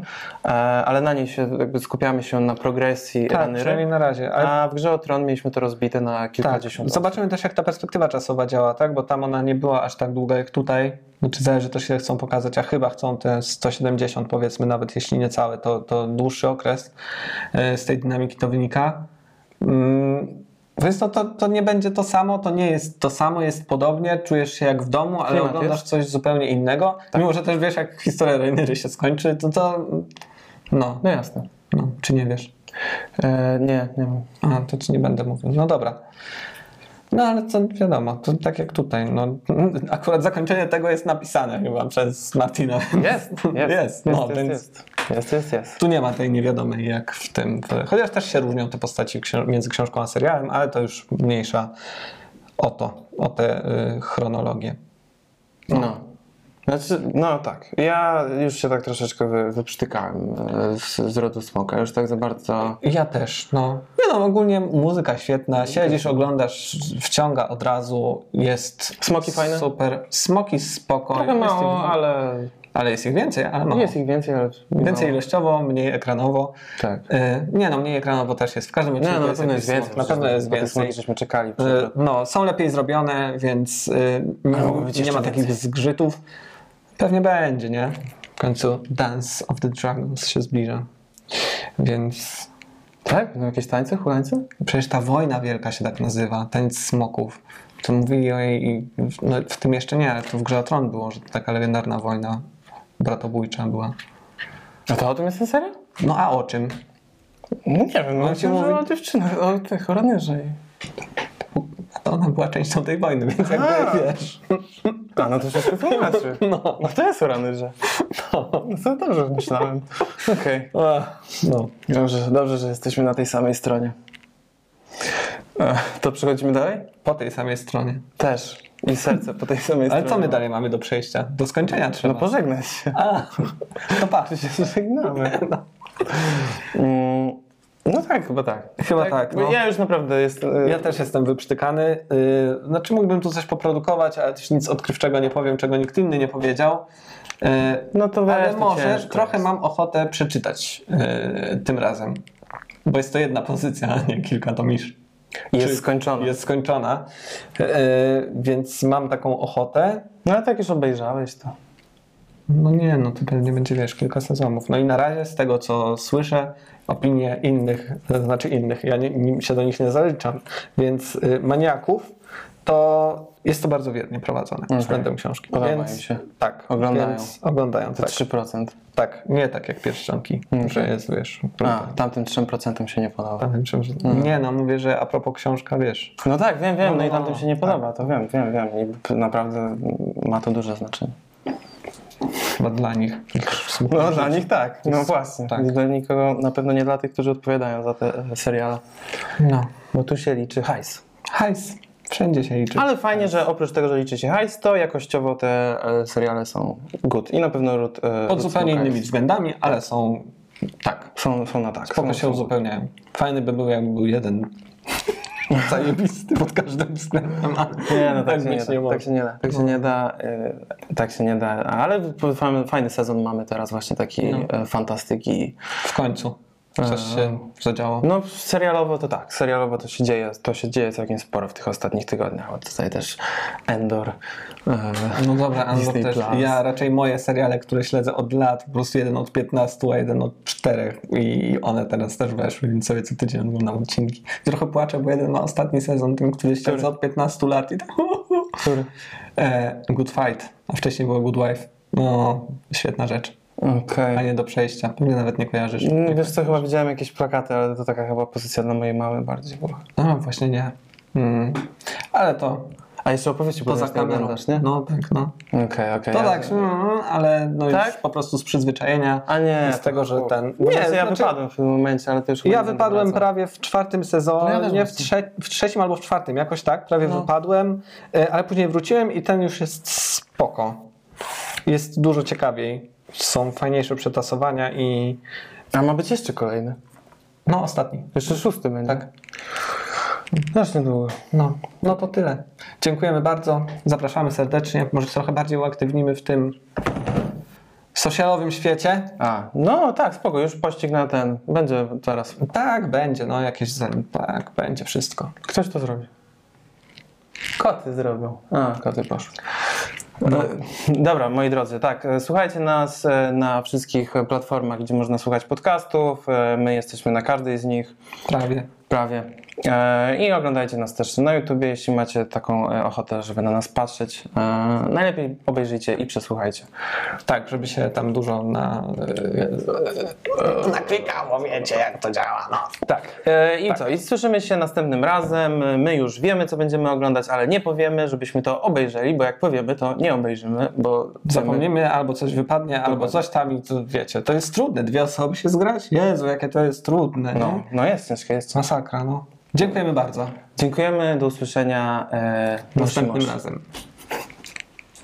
e, ale na niej się jakby skupiamy się na progresji tak, przynajmniej na razie. Ale a w Grze o Tron mieliśmy to rozbite na Tak, kilkadziesiąt osób. zobaczymy też jak ta perspektywa czasowa działa, tak? Bo tam ona nie była aż tak długa jak tutaj. Znaczy zależy też ile chcą pokazać, a chyba chcą te 170 powiedzmy, nawet jeśli nie całe, to, to dłuższy okres e, z tej dynamiki to wynika. Mm, Więc to, to, to nie będzie to samo, to nie jest to samo, jest podobnie, czujesz się jak w domu, ale Klimat oglądasz jest. coś zupełnie innego. Mimo, że też wiesz jak historia Rainery się skończy, to to... No, No jasne. no, czy nie wiesz? E, nie, nie wiem. A, to ci nie będę mówił. No dobra. No ale to wiadomo, to tak jak tutaj. No, akurat zakończenie tego jest napisane chyba przez Martina. Jest, (laughs) jest, Jest, no, jest, więc jest, jest, jest, jest. tu nie ma tej niewiadomej jak w tym. Chociaż też się różnią te postaci między książką a serialem, ale to już mniejsza o to, o tę y, chronologię. No. Znaczy, no tak. Ja już się tak troszeczkę wy, wyprztykałem e, z, z rodu smoka. Już tak za bardzo. Ja też, no. Nie no, ogólnie muzyka świetna, siedzisz, oglądasz, wciąga od razu, jest Smoki fajne? super. Smoki spoko. Trochę mało, ich, ale. ale jest ich więcej, ale mało. Jest ich więcej, ale. Więcej mało. ilościowo, mniej ekranowo. Tak. Y, nie no, mniej ekranowo też jest. W każdym Nie, odcinku no na pewno jest więcej. Na pewno jest więcej. smoki żeśmy czekali. Y, No, są lepiej zrobione, więc y, nie, nie ma takich więcej. zgrzytów. Pewnie będzie, nie? W końcu Dance of the Dragons się zbliża. Więc Tak? No jakieś tańce, hulańce? przecież ta wojna wielka się tak nazywa, tańc smoków. To mówili o jej, no w tym jeszcze nie, ale to w Grze o Tron było, że to taka legendarna wojna bratobójcza była. A to o tym jest ten serial? No a o czym? No nie wiem, no ci mówi- o dziewczynach, o tych o To ona była częścią tej wojny, więc A. jakby wiesz. A, no to wszystko tłumaczy. (laughs) No. No to jest o Ranierze. No to dobrze myślałem. Okej. No. Dobrze, dobrze, że jesteśmy na tej samej stronie. To przechodzimy dalej? Po tej samej stronie. Też. I serce po tej samej (laughs) Ale stronie. co my dalej mamy do przejścia? Do skończenia trzeba. No pożegnać się. A, (laughs) to patrz. Się żegnamy? Mm, No tak, chyba tak. Chyba tak, bo no. Ja już naprawdę jestem... Ja też jestem wyprztykany. Yy, Znaczy mógłbym tu coś poprodukować, ale też nic odkrywczego nie powiem, czego nikt inny nie powiedział. Yy, No to weź, Ale może trochę jest. mam ochotę przeczytać tym razem. Bo jest to jedna pozycja, a nie kilka tomisz. Jest skończone. Jest skończona. Więc mam taką ochotę. No ale tak już obejrzałeś to. No nie, no to pewnie będzie, wiesz, kilka sezonów. No i na razie z tego, co słyszę, opinie innych, to znaczy innych, ja nie, się do nich nie zaliczam, więc y, maniaków, to jest to bardzo wiernie prowadzone Okej. względem książki. Podoba więc, się. Tak, Oglądają. Więc oglądają, Te tak, 3%. tak. Nie tak jak pierścionki, Okej. że jest, wiesz, A, tamtym 3% się nie podoba. Pamiętam, czym, że... Nie, no mówię, że a propos książka, wiesz, No tak, wiem, wiem, no, No, i no, tamtym się nie tak. podoba, to wiem, wiem, wiem. I naprawdę ma to duże znaczenie. Chyba dla nich. No dla nich tak, no właśnie. tak. Dla nikogo, na pewno nie dla tych, którzy odpowiadają za te e, seriale. No. Bo tu się liczy hajs. Hajs. Wszędzie się liczy. Ale fajnie, że oprócz tego, że liczy się hajs, to jakościowo te e, seriale są good. I na pewno e, Pod Root zupełnie innymi względami, ale są tak. Są, są na tak. Spoko są, się są. uzupełniają. Fajny by był, jakby był jeden (laughs) zajebisty pod każdym względem, Nie, no tak, się być nie, da, tak się nie da. Tak się nie da. e, Tak się nie da. Ale fajny, fajny sezon mamy teraz właśnie taki No. e, fantastyki. W końcu coś się zadziało. No serialowo to tak, serialowo to się dzieje, to się dzieje całkiem sporo w tych ostatnich tygodniach. Bo tutaj też Endor. e, No dobra, Disney też. Plus. Ja raczej moje seriale, które śledzę od lat, po prostu jeden od 15, a jeden od 4 i one teraz też weszły, więc sobie co tydzień oglądam odcinki. Trochę płaczę, bo jeden ma ostatni sezon, ten, który śledzę od 15 lat i tak Który? e, Good Fight, a wcześniej było Good Wife. No, świetna rzecz. Okej. A nie do przejścia. Pewnie nawet nie kojarzysz. Mm, Wiesz co, chyba widziałem jakieś plakaty, ale to taka chyba pozycja dla mojej mamy bardziej była. No, właśnie nie. Mm. Ale to A jeszcze opowieści poza poza kamerą. nie? No tak, no. Okej, okej. To ja- tak, mm, ale no już Tak? po prostu z przyzwyczajenia. A nie. z tego, że ten- Nie, nie, ja znaczy- wypadłem w tym momencie, ale to już chyba Ja nie wypadłem prawie w czwartym sezonie, No ja nie w, trze- w trzecim albo w czwartym, jakoś tak, prawie No. wypadłem, e, ale później wróciłem i ten już jest spoko. Jest dużo ciekawiej. Są fajniejsze przetasowania i A ma być jeszcze kolejny. no ostatni. Jeszcze szósty będzie. Tak. Znacznie długo. No, no to tyle. Dziękujemy bardzo. Zapraszamy serdecznie. Może trochę bardziej uaktywnimy w tym socialowym świecie. A, no tak, spoko, już pościg na ten. Będzie zaraz. Tak, będzie, no jakieś tak, będzie wszystko. Ktoś to zrobi. Koty zrobią. A, koty poszły. No. E, (laughs) Dobra, moi drodzy, tak, e, słuchajcie nas e, na wszystkich platformach, gdzie można słuchać podcastów. E, My jesteśmy na każdej z nich, Prawie. prawie. E, I oglądajcie nas też na YouTubie, jeśli macie taką e, ochotę, żeby na nas patrzeć. E, Najlepiej obejrzyjcie i przesłuchajcie. Tak, żeby się tam dużo na... naklikało, wiecie jak to działa, no. Tak. I co? I słyszymy się następnym razem. My już wiemy, co będziemy oglądać, ale nie powiemy, żebyśmy to obejrzeli, bo jak powiemy, to nie obejrzymy, bo wiemy- Zapomnimy, albo coś wypadnie, albo coś tam i to wiecie, to jest trudne, dwie osoby się zgrać? Jezu, jakie to jest trudne, No, no. no jest ciężkie, jest ciężkie. Masakra, no. Dziękujemy bardzo. Dziękujemy, do usłyszenia. E, Następnym razem.